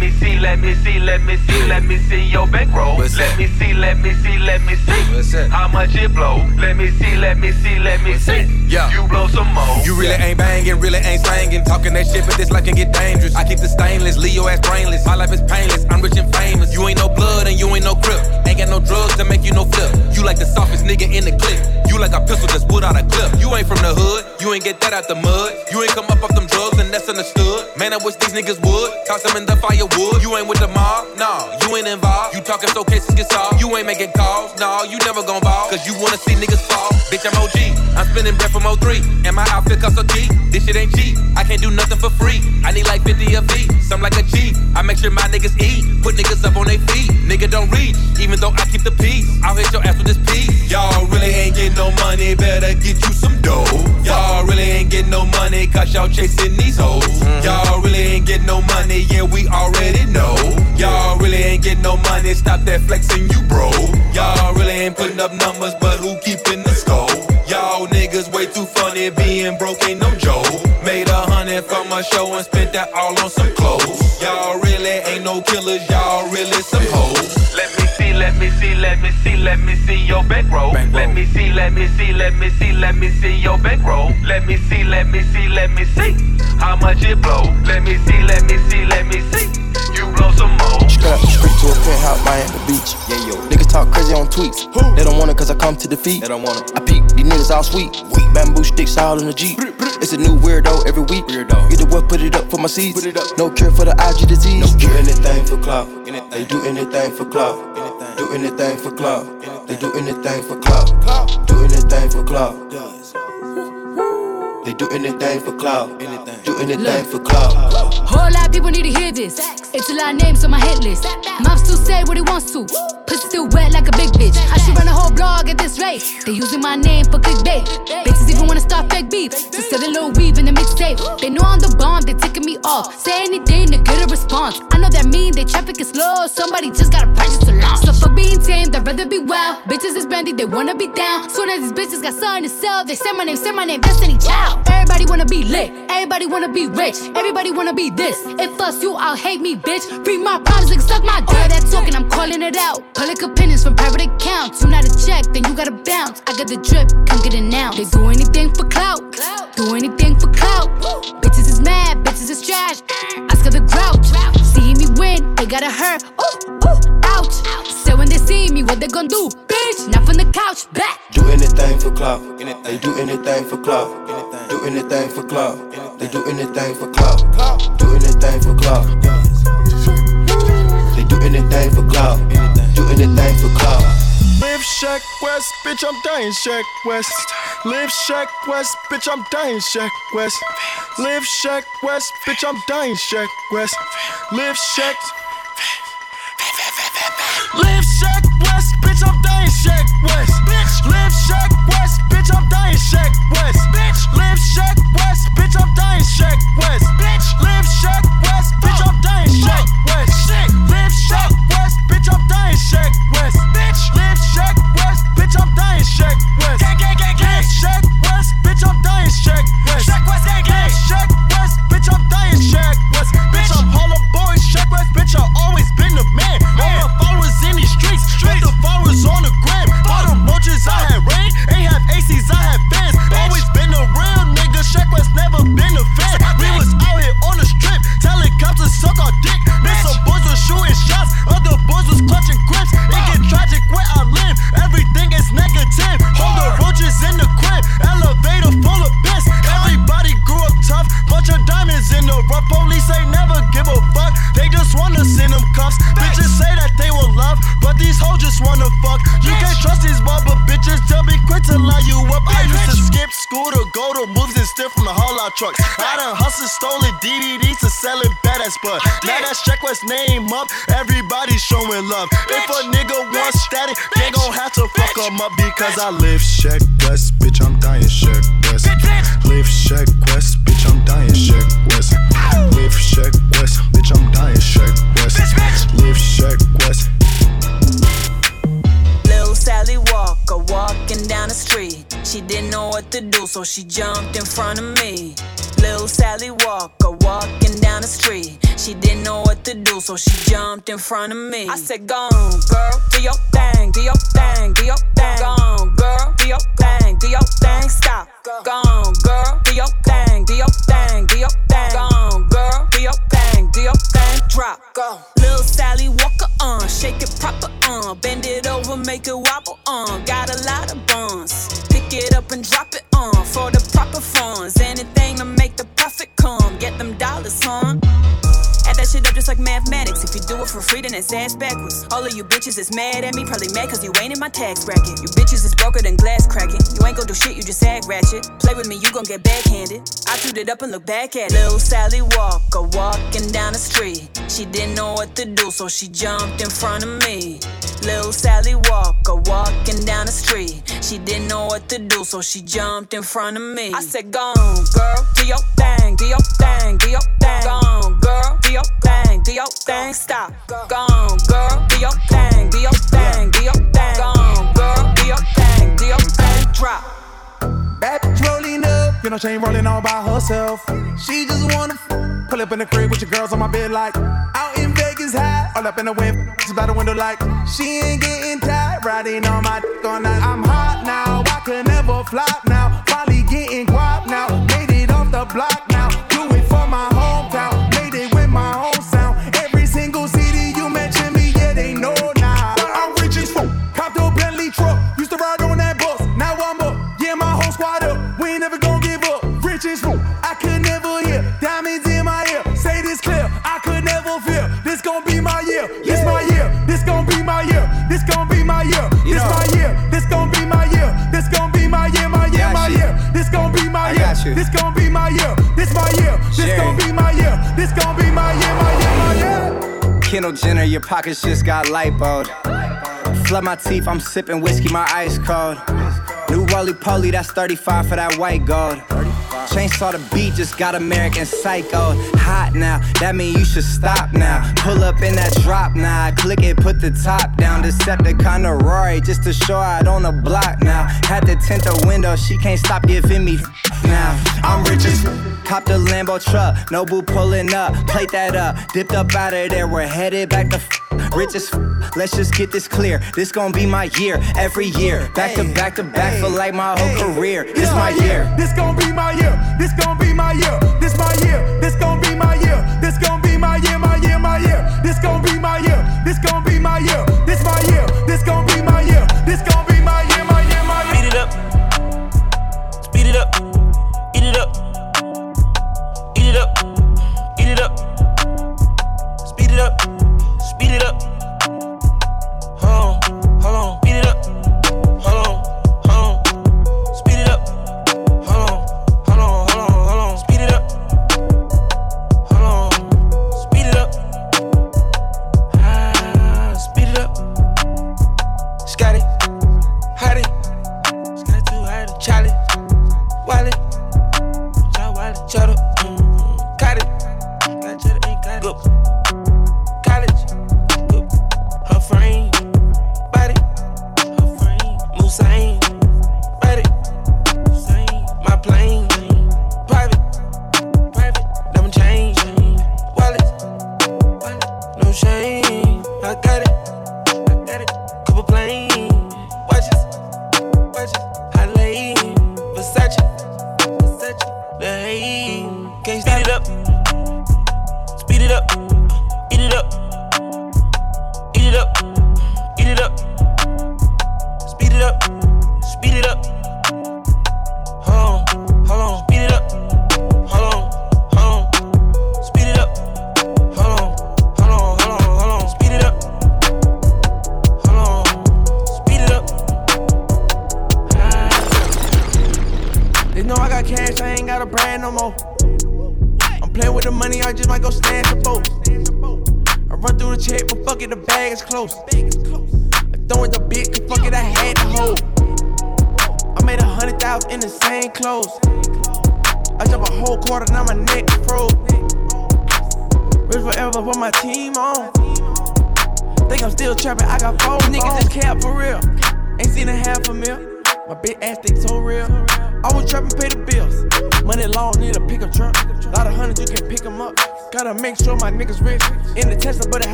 S35: me see, let me see, let me see, let me see your back roll. Let me see, let me see, let me see how much it blow. Let me see, let me see, let me see.
S5: Yeah.
S35: You blow some more.
S5: You really ain't banging, really ain't slanging. Talking that shit, but this life can get dangerous. I keep the stainless, Leo ass brainless. My life is painless, I'm rich and famous. You ain't no blood and you ain't no crip. Ain't got no drugs to make you no flip. You like the softest nigga in the clip. You like a pistol that's wood out a clip. You ain't from the hood, you ain't get that out the mud. You ain't come up off them drugs and that's understood. Man, I wish these niggas would. Toss them in the firewood. You ain't with the mob, nah, you ain't involved. You talking so cases get solved. You ain't making calls, nah, you never gon' ball. Cause you wanna see niggas fall. Bitch, I'm OG. I'm spending bread from 03. And my outfit cost so cheap. This shit ain't cheap. I can't do nothing for free. I need like 50 of feet. Some like a G. I make sure my niggas eat. Put niggas up on their feet. Nigga don't reach. Even though I keep the peace. I'll hit your ass with this piece. Y'all really ain't get no money. Better get you some dough. Y'all really ain't get no money. Cause y'all chasing these hoes. Mm-hmm. Y'all really ain't get no money. Yeah, we already know. Y'all really ain't get no money. Stop that flexing, you bro. Y'all really ain't putting up numbers, but who keeping the score? Y'all niggas way too funny, being broke ain't no joke. Made a hundred from a show and spent that all on some clothes. Y'all really ain't no killers, y'all really some hoes.
S35: Let me see, let me see, let me see, let me see your back roll. Let me see, let me see, let me see, let me see your back roll. Let me see, let me see, let me see how much it blow. Let me see, let me see, let me see. You blow some more.
S29: Strap straight to a penthouse, Miami Beach. Yeah, yo. Niggas talk crazy on tweets. They don't want it cause I come to defeat. They don't want it. I peek, these niggas all sweet. Bamboo sticks all in the Jeep. It's a new weirdo every week. Weirdo. Get the what, put it up for my seeds. Put it up. No cure for the IG disease. No cure. Do anything for clout. They do anything for clout. Do anything for clout. They do anything for clout. Do anything for clout. They do anything for clout. Do anything for clout.
S11: Whole lot of people need to hear this. It's a lot of names on my hit list. Mom still say what he wants to. Pussy still wet like a big bitch. I should run a whole blog at this rate. They using my name for clickbait. Beef. Just sell a little weave in the mixtape. They know I'm the bomb, they taking me off. Say anything to get a response. I know that mean they traffic is slow. Somebody just gotta purchase to launch. So for being tame, they'd rather be wild. Bitches is brandy, they wanna be down. Soon as these bitches got something to sell, they say my name, say my name, Destiny Child. Everybody wanna be lit, everybody wanna be rich, everybody wanna be this. If us you out, hate me, bitch. Free my problems, like suck my dick. All that talking, I'm calling it out. Public opinions from private accounts. You not a check, then you gotta bounce. I got the drip, come get it now. They do anything for clout, do anything for clout. Bitches is mad, bitches is trash. Ask her the grouch. See me win, they gotta hurt. Ooh, ooh, ouch. So when they see me, what they gonna do? Bitch, not from the couch, back.
S29: Do anything for clout. They do anything for clout. Do anything for clout. They do anything for clout. Do anything for clout. They do anything for clout. Do anything for clout.
S36: Live Shack West, bitch, I'm dying Shack West. Live Shack West, bitch, I'm dying Shack West. Live Shack West, bitch, I'm dying Shack West. Live Shack. Live Shack West, bitch, I'm dying Shack West. Bitch, live Shack West, bitch, I'm dying Shack West. Bitch, live Shack West, bitch, I'm dying Shack West. Bitch, live Shack West, bitch, I'm dying Shack West. Shit, live Shack West, bitch, I'm dying Shack West. Shack West. us in them cuffs. Bitches say that they will love, but these hoes just wanna fuck. You can't trust these bubble bitches, they'll be quick to lie you up. I used to skip school to go to moves and steal
S20: from the haul out trucks. I done hustled, stolen DVDs to sell it badass, but now that's check what's name up, everybody showing love. If a nigga wants static, they gon' have to fuck em up because I live Check Quest, bitch, I'm dying Check Quest. Live Shack Quest. Check West.
S37: Lil Sally Walker walking down the street. She didn't know what to do, so she jumped in front of me. Lil Sally Walker walking down the street. She didn't know what to do, so she jumped in front of me. I said, Go on, girl, do your thing, do your thing, do your thing. Go on, girl, do your thing, do your thing. Stop. Go on, girl, do your thing, do your thing, do your thing. Go on, girl, do your thing, Go. Lil Sally Walker on, uh, shake it proper on, uh, bend it over, make it wobble on. Uh, got a lot of buns, pick it up and drop it on for the proper funds. Anything to make the profit come, get them dollars, huh? Add that shit up just like mathematics. If you do it for free, then it's ass backwards. All of you bitches is mad at me, probably mad cause you ain't in my tax bracket. You bitches is broker than glass cracking. You ain't gon' do shit, you just ag ratchet. Play with me, you gon' get backhanded. I threw it up and look back at it. Lil Sally Walker walking down the street. She didn't know what to do, so she jumped in front of me. Lil Sally Walker walking down the street. She didn't know what to do, so she jumped in front of me. I said, Go on, girl, do your thing, do your thing, do your thing. Go on, girl, do your thing, do your thing. Stop. Go on, girl, do your thing, do your thing, do your thing. Go on, girl, do your thing, do your thing. Drop.
S38: Bad bitch rolling up, you know she ain't rolling all by herself. She just wanna f- pull up in the crib with your girls on my bed like out in Vegas high, all up in the wind, just by the window like she ain't getting tired, riding on my dick all night. I'm hot now, I can never flop now, probably getting guap now, made it off the block
S25: Jenner, your pockets just got lipoed. Flood my teeth, I'm sipping whiskey, my ice cold. New Rolly Poly, that's 35 for that white gold. Chainsaw the beat, just got American Psycho. Hot now, that mean you should stop now. Pull up in that drop now, click it, put the top down. Decepticon to Rory, just to show out on the block now. Had to tint the window, she can't stop giving me now. I'm rich as Cop the Lambo truck, no boo pulling up. Plate that up, dipped up out of there, we're headed back to Rich as let's just get this clear. This gon' be my year, every year. Back to back to back for like my whole career. This my year.
S38: This gon' be my year. This gon' be my year. This my year. This gon' be my year. This gon' be my year. My year. My year. This gon' be my year. This gon' be my year. This my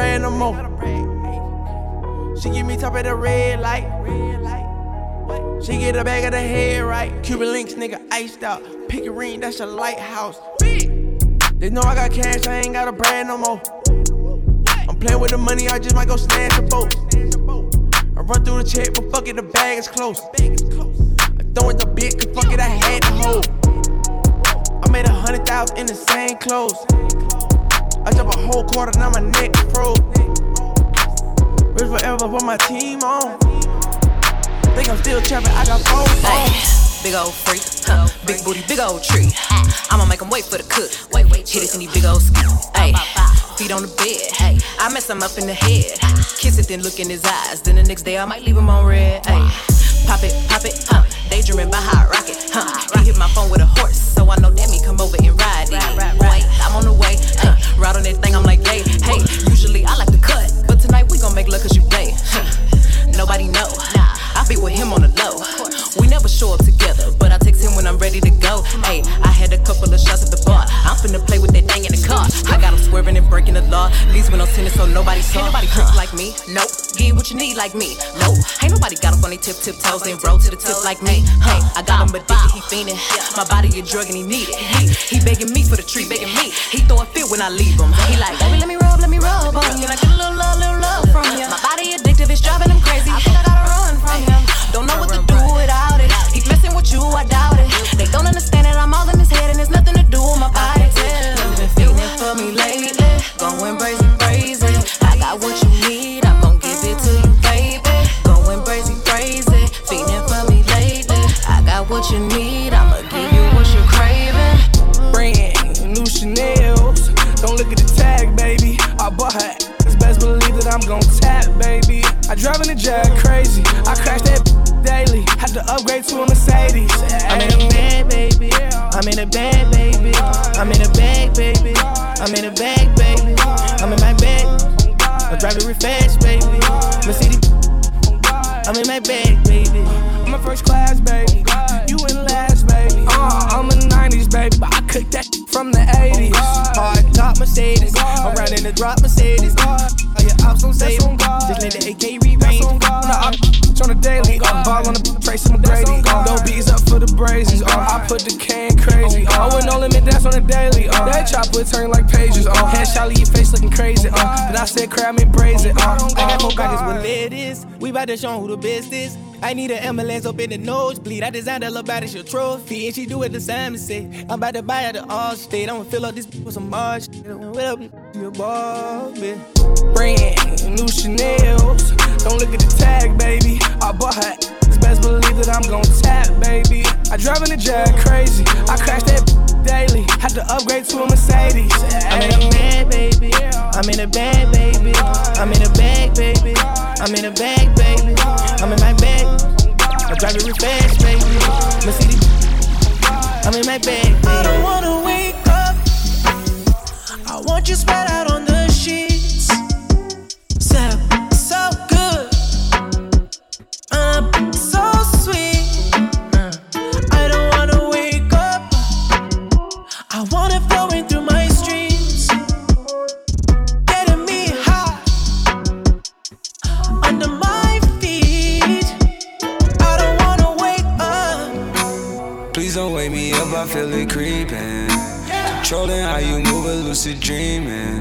S39: No
S40: more. She give me top of the red light. She get a bag of the head right. Cuban links, nigga, iced out. Pick a ring, that's a lighthouse. They know I got cash, I ain't got a brand no more. I'm playing with the money, I just might go snatch a boat. I run through the check, but fuck it, the bag is close. I throw in the bit, cause fuck it, I had to hold. I made a hundred thousand in the same clothes. I jump a whole quarter, now my neck froze. Rich forever, put my team on. Think I'm still trapping, I got four phones.
S41: Big old freak, huh? big booty, big old tree. I'ma make him wait for the cook. Wait, wait, hit it in these big old skis. Ayy, feet on the bed. Hey, I mess him up in the head. Kiss it, then look in his eyes. Then the next day I might leave him on red. Ayy, pop it, pop it, huh? Daydreaming by hot rocket, huh? He hit my phone with a horse, so I know that me come over and ride it. Ride on that thing, I'm like, hey, hey. Usually I like to cut, but tonight we gon' make love cause you play. Nobody know. Nah. I be with him on the low. We never show up together, but I text him when I'm ready to go. Hey, I had a couple of shots at the bar. I'm finna play with that thing in the car. I got him swerving and breaking the law. Leaves with no tennis, so nobody saw. Ain't nobody tricks like me. Nope. Get what you need like me. Nope. Ain't nobody got up on their tip tip toes and roll to the tip like me. Hey, I got him addicted, he fiending. My body a drug and he need it. He, he begging me for the treat, begging me. He throw a fit when I leave him. He like, baby, let me rub, let me rub on you. I get a little love, little love from you? My body addictive, Don't know what to do without it. He messing with you, I doubt it. They don't understand that I'm all in his head and it's nothing to do with my body. You've been feeling for me lately, going crazy, crazy. I got what you need, I'm gon' give it to you, baby. Going crazy, crazy, feeling for me lately. I got what you need, I'ma give you what you're craving.
S40: Brand new Chanel's. Don't look at the tag, baby. I bought her. Best believe that I'm gon' tap, baby. I drive in the jag crazy. I crash daily. To upgrade to a Mercedes. I'm in a bag, baby. I'm in a bag, baby. I'm in a bag, baby. I'm in a bag, baby. I'm in my bag. I drive it fast, baby. Mercedes. I'm in my bag, baby. I'm a first class, baby. You in last, baby. Uh, I'm a 90s, baby, but I cooked that from the 80s. Mercedes. I'm riding the drop Mercedes. All your ops don't save it. Just let the AK re-range. No, I'm on the daily. Uh, ball on the Tracy McGrady. Uh, go bees up for the brazies. Uh, I put the can crazy. Uh, with no limit, that's on the daily. Uh, that chopper turn like pages. Uh, headshot leave your face looking crazy. Uh, but I said crab me brazen. Uh,
S38: I got four pockets with ladies. We bout to show who the best is. I need an ambulance up in the nosebleed. I designed a little body, your trophy. And she do it the same as say. I'm about to buy her the all state. I'ma fill up this with some March. What up, you Bobby?
S40: Brand new Chanel's. Don't look at the tag, baby. I bought her. It's best believe that I'm gon' tap, baby. I drive in the jag crazy. I crash that daily. Had to upgrade to a Mercedes. I'm in a bag, baby. I'm in a bag, baby. I'm in a bag, baby. I'm in a bag, baby. I'm in my bag. I drive it real fast, baby. Mercedes. I'm in my bag, baby.
S38: I don't wanna wake up. I want you spread out on the
S30: Please don't wake me up, I feel it creeping. Controlling how you move, a lucid dreaming.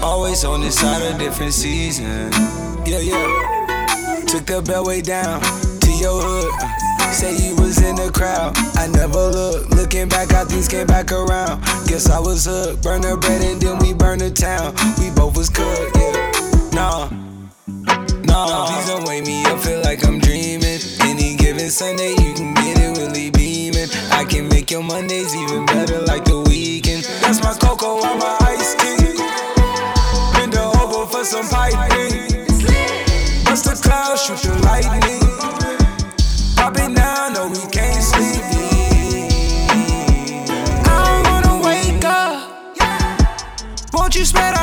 S30: Always on this side of different season. Yeah, yeah. Took the way down to your hood.
S38: Say you was in the crowd. I never looked. Looking back, I things came back around. Guess I was hooked. Burn the bread and then we burn the town. We both was cooked, yeah. Nah. Nah, please don't wake me up, feel like I'm dreaming. Any given Sunday, you can get it really beaming. I can make your Mondays even better like the weekend. That's my cocoa on my ice tea. Bend over for some piping. Bust the clouds, shoot the lightning. Pop it now, no, we can't sleep. I don't wanna wake up. Won't you spread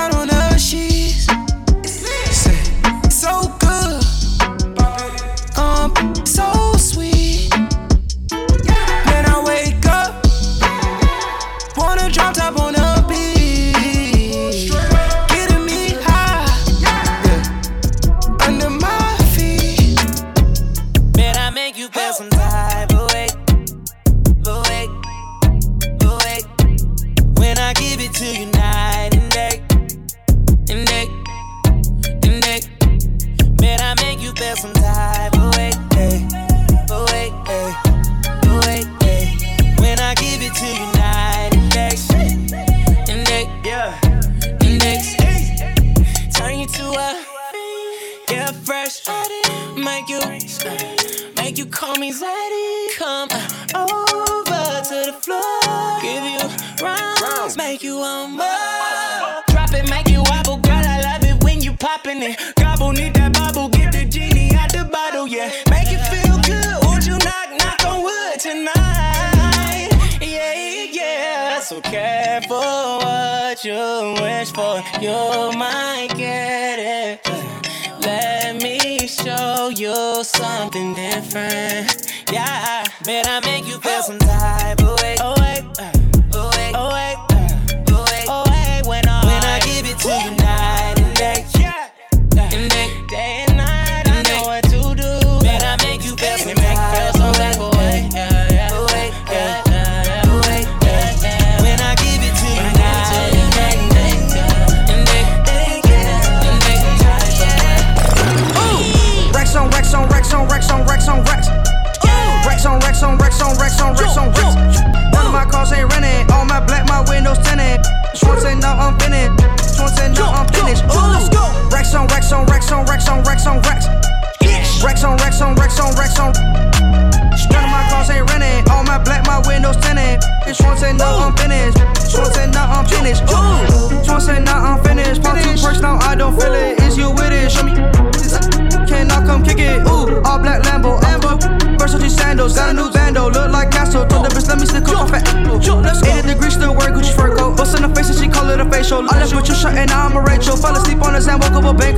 S42: facial. I left with your shirt and I'm a Rachel. Fell asleep on the sand, woke up a bank.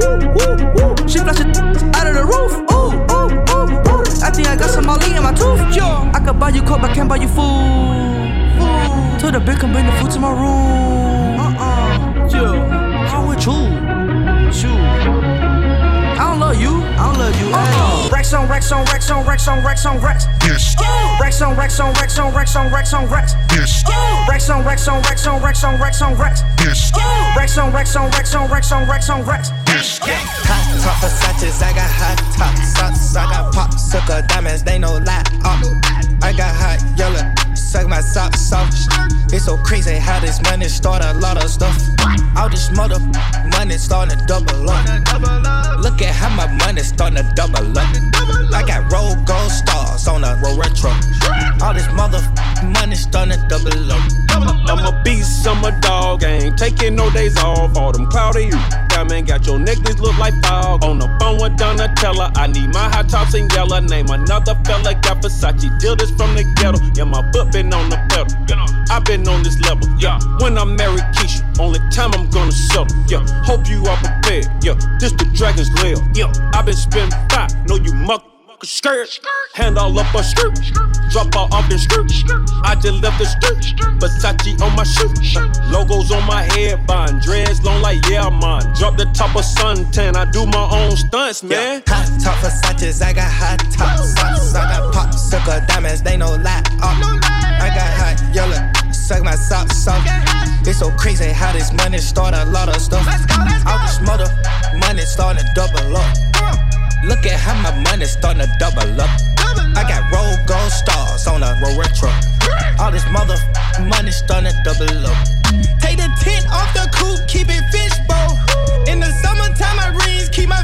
S42: Woo, woo, woo. She flashed it out of the roof. Ooh, ooh, ooh, ooh. I think I got some Molly in my tooth. Yo, I could buy you coke, but can't buy you food. Food. Told the bitch, come bring the food to my room. Uh-uh. Yo, how would you? Chew. I don't love you. I don't love you at all. Rex on Rex on Rex on Rex on Rex on Rex. Yes. Rex on Rex on Rex on Rex on Rex on Rex. Yes. Rex on Rex on Rex on Rex on Rex on Rex. Yes. Rex on Rex on Rex on Rex on Rex on Rex. Yes.
S25: Hot top Versace's, I got hot top socks. I got pop sucker diamonds, they no lie. Uh, I got hot yellow, suck my socks off. It's so crazy how this money start a lot of stuff. All this mother money starting to double up. Look at how my money starting to double up. I got roll gold stars on a roll retro. All this mother money starting to double up.
S24: I'm a beast, I'm a dog, ain't taking no days off. All them cloudy, diamond got your necklace look like fog. On the phone with Donatella, I need my hot tops in yellow. Name another fella, got Versace, this from the ghetto. Yeah, my foot been on the pedal. I've been on this level, yeah. When I marry Keisha, only time I'm gonna settle, yeah. Hope you are prepared, yeah. This the dragon's lair, yeah. I've been spending five, know you muck skirt, hand all up a skirt, drop all off the skirt. I just left the skirt, Versace on my shirt, logos on my head, bond dreads long like yeah man. Drop the top of suntan, I do my own stunts, man.
S25: Hot top Versace's, I got hot top socks. I got pop sucker diamonds, they no lie. Uh, I got hot yellow, suck my socks off. It's so crazy how this money start a lot of stuff. All this mother money starting to double up. Look at how my money starting to double up.
S3: I got roll gold stars on a roll retro. All this mother money starting to double up. Take the tent off the coop, keep it fishbowl. In the summertime, my rings keep my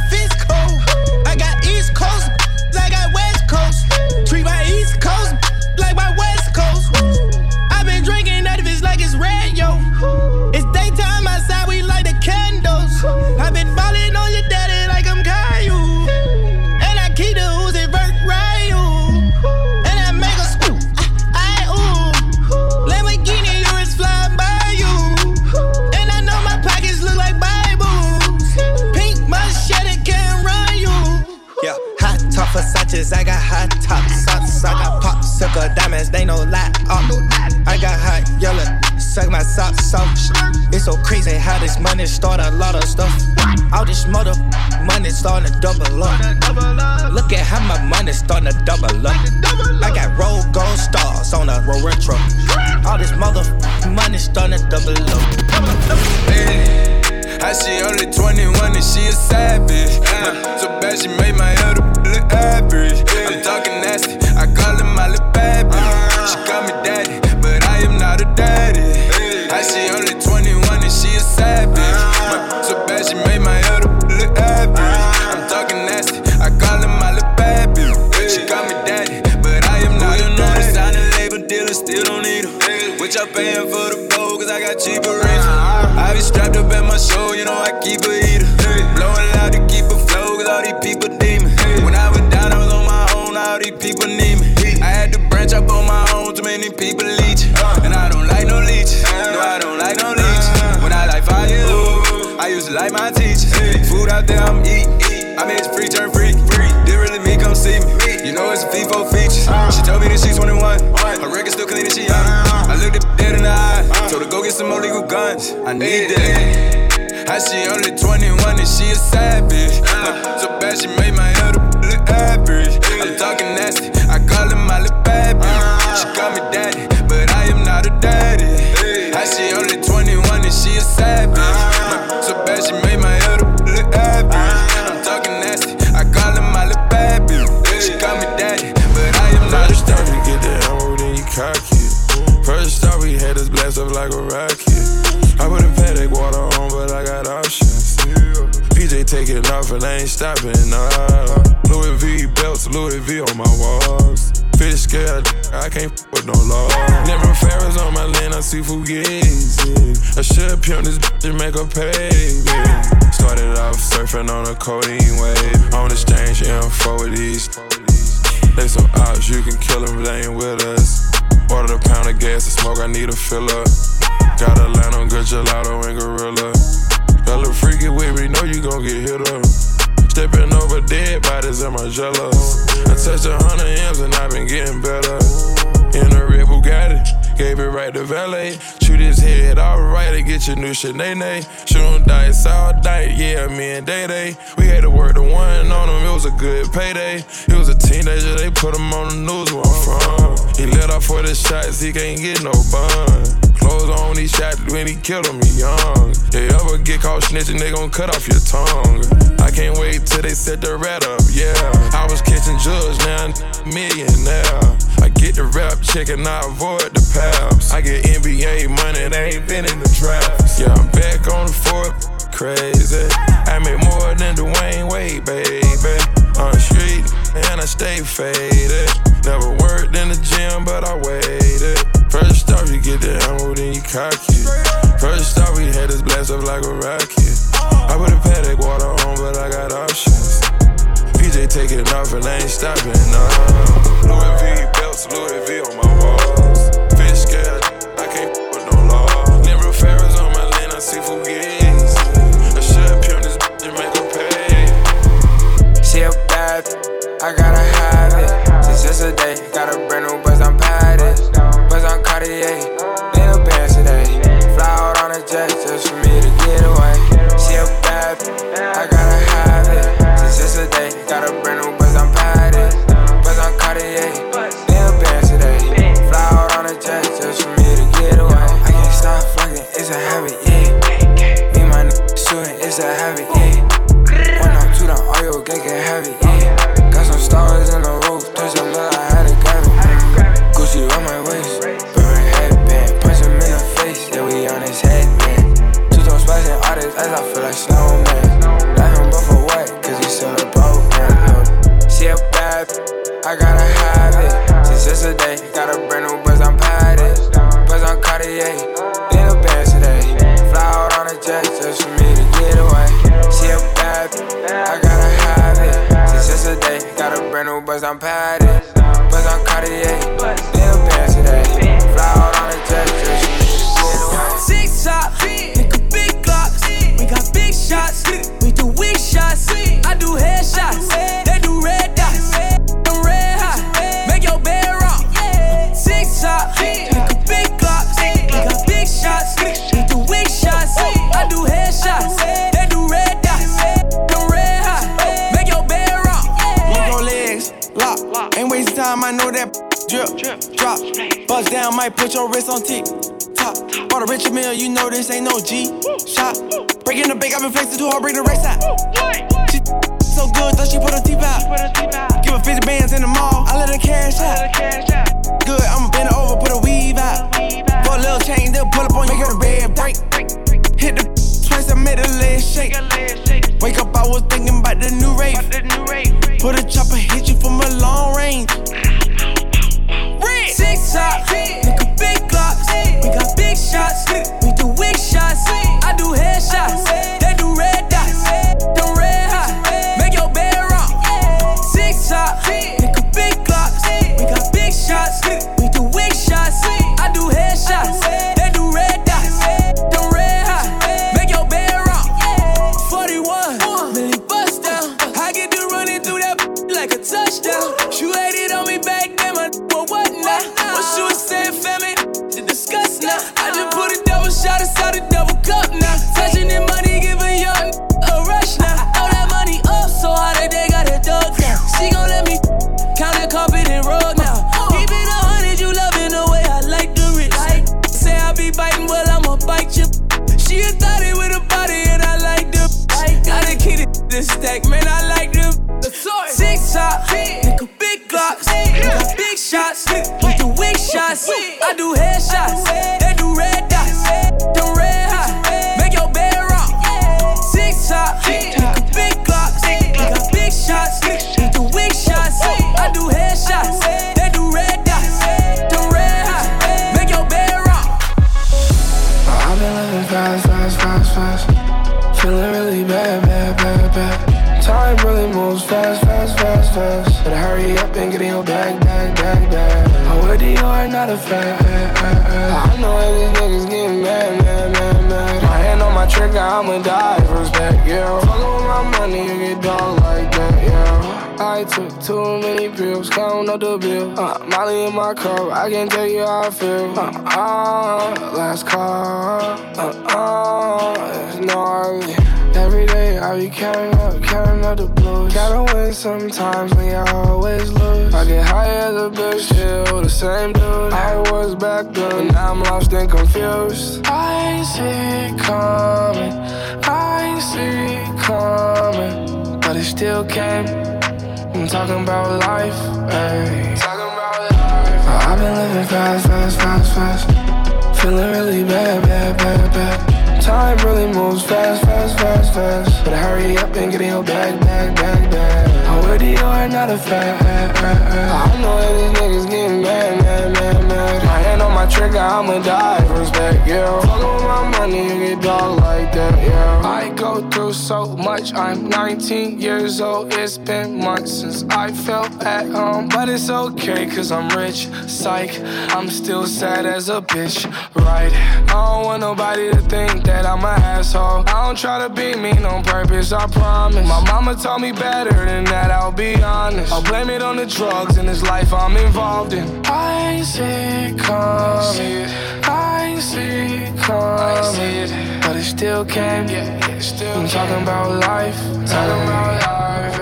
S3: and I
S43: ain't stopping, nah. Louis V belts, Louis V on my walls. Fish scale, I can't f with no law. Never Ferris on my land, I see Fugazi. I should pimp this bitch and make her pay. me. Started off surfing on a codeine wave. On exchange info with these. They some ops, you can kill them, they ain't with us. Ordered a pound of gas to smoke, I need a fill up. Got a line on good gelato and gorilla. Got a freaky with me, know you gon' get hit up. Stepping over dead bodies, am I jealous? I touched a hundred M's and I've been getting better. In a red Bugatti, gave it right to valet. Shoot his head alright to get your new. Shoot 'em dice all night, yeah, me and Day Day. We had to work the one on him, it was a good payday. He was a teenager, they put him on the news where I'm from. He let off for the shots, he can't get no bun. Clothes on, he shot when he killed him, he young. They ever get caught snitching, they gon' cut off your tongue. I can't wait till they set the rat up, yeah. I was catching drugs, now I'm millionaire. I get the rap check and I avoid the paps. I get NBA money, they ain't been in the drafts. Yeah, I'm back on the fourth, crazy. I make more than Dwyane Wade, baby. On the street, and I stay faded. Never worked in the gym, but I waited. First off, you get the ammo, then you cock it. First off, we had this blast up like a rocket. I put a paddock water on, but I got options. PJ taking off and I ain't stopping, nah. Louis V belts, Louis V on my walls. Fish scale, I can't with no law. Never Ferris on my land, I see Fugazi. I should pimp this bitch and make her pay.
S44: She a bad, I gotta
S40: up the bill. Uh, Molly in my cup, I can tell you how I feel. Uh, uh, last call. Uh, uh, it's gnarly. Every day I be counting up, counting up the blues. Gotta win sometimes when you always lose. I get high as a bitch, still the same dude. I was back then, now I'm lost and confused. I see it coming, I see it coming, but it still came. Talking about life, ayy. Talking about life. I've been living fast, fast, fast, fast. Feeling really bad, bad, bad, bad. Time really moves fast, fast, fast, fast. Better hurry up and get in your bag, bag, bag, bag. I'm the art, not a fan. I know that these niggas getting mad, mad, mad, mad. My hand on my trigger, I'ma die respect, yeah. Fuckin' with my money, you get dog through so much, I'm 19 years old. It's been months since I felt at home. But it's okay, cause I'm rich, psych. I'm still sad as a bitch, right? I don't want nobody to think that I'm an asshole. I don't try to be mean on purpose, I promise. My mama told me better than that, I'll be honest. I'll blame it on the drugs in this life I'm involved in. I ain't it coming. I ain't see it coming. But it still came. I'm talking about life. Talking about life.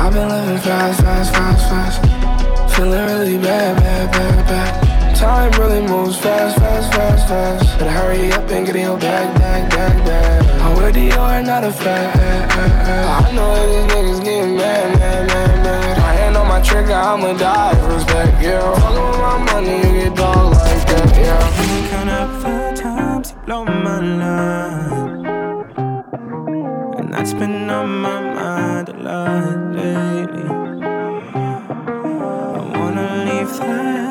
S40: I've been living fast, fast, fast, fast. Feeling really bad, bad, bad, bad. Time really moves fast, fast, fast, fast. Better hurry up and get in your bag, bag, bag, bag. I'm with the art, not a fan. I know that these niggas getting mad, mad, mad, mad. My hand on my trigger, I'ma die respect, yeah. Fuckin' with my money, you get dog that, yeah.
S30: Count up five times, you blow my line. And that's been on my mind a lot lately. I wanna leave the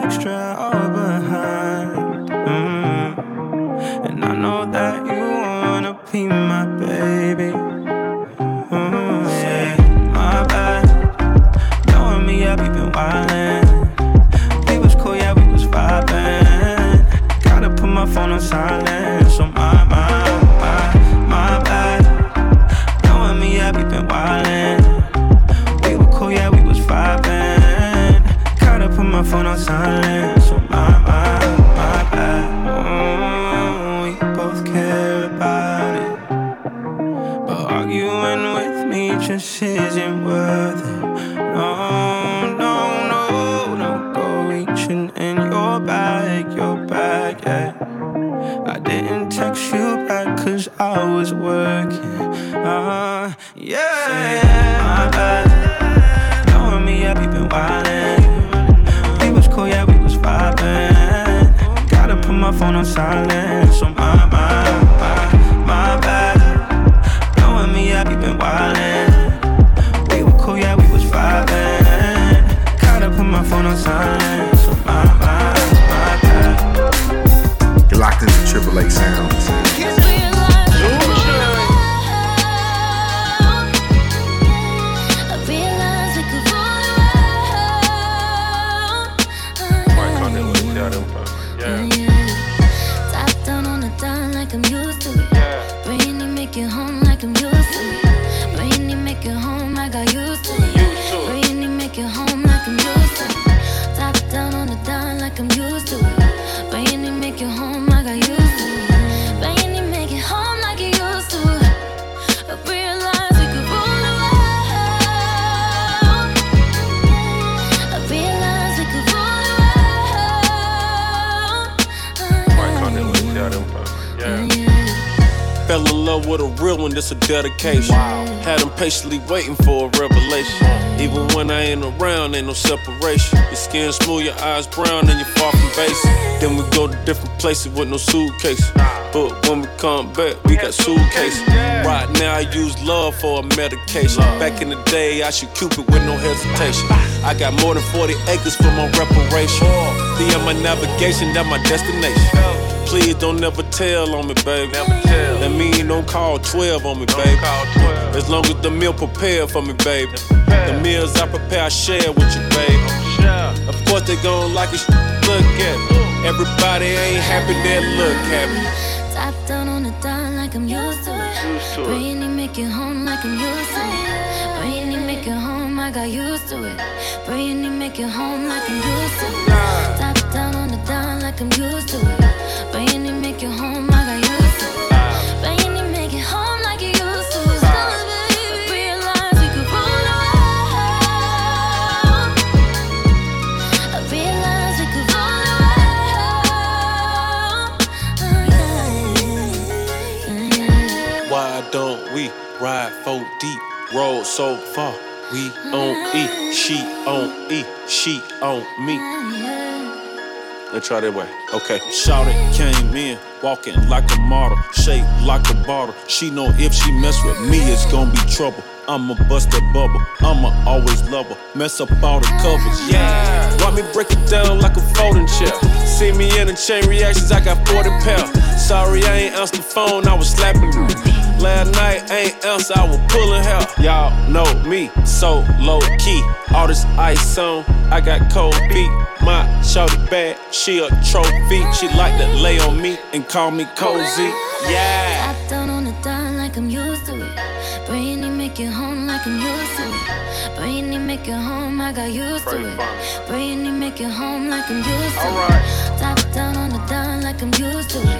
S30: my phone on silence. On my mind,
S24: one, this a dedication. Had him patiently waiting for a revelation. Mm. Even when I ain't around, ain't no separation. Your skin smooth, your eyes brown, and you're far from basic. Then we go to different places with no suitcase. But when we come back, we got suitcases. Right now, I use love for a medication. Back in the day, I should Cupid with no hesitation. I got more than 40 acres for my reparation. The end my navigation, that my destination. Please don't never tell on me, baby. That mean don't call 12 on me, baby. As long as the meal prepared for me, baby. The meals I prepare, I share with you, baby. Of course they gon' like it, look at me. Everybody ain't happy, they look happy.
S45: Top down on the dime like I'm used to it. Brainy make it home like I'm used to it. Brainy make it home, I got used to it. Brainy make it home like I'm used to it. Top down on the dime like I'm used to it. Brainy make it home, I got used to it. Brainy make it home like you used to it. I realized we could rule the world. I realized we could rule the world.
S24: Why don't we ride four deep? Roll so far, we on E. She on E, she on me. Let's try that way. Okay. Shout it, came in, walking like a model, shaped like a bottle. She know if she mess with me, it's gonna be trouble. I'ma bust that bubble, I'ma always love her. Mess up all the covers, yeah. Watch me break it down like a folding chair. See me in the chain reactions, I got 40 pounds. Sorry, I ain't answered the phone, I was slapping you. Last night, ain't answer, I was pulling hair. Y'all know me, so low key. All this ice on, I got cold feet. My shorty bad, she a trophy. She like to lay on me and call me cozy. Yeah.
S45: I got used to it. Brainy make it home like I'm used to it. Top down on the dime like I'm used to it.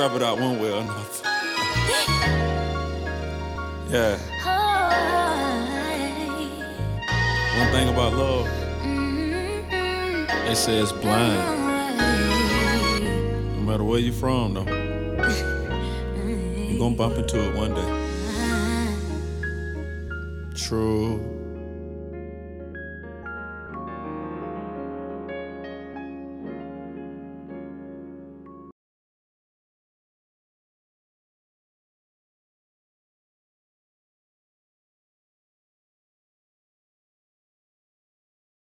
S45: It
S24: out one way or another. [gasps] Yeah. One thing about love, they say it's blind. No matter where you're from, though, you're gonna bump into it one day. True.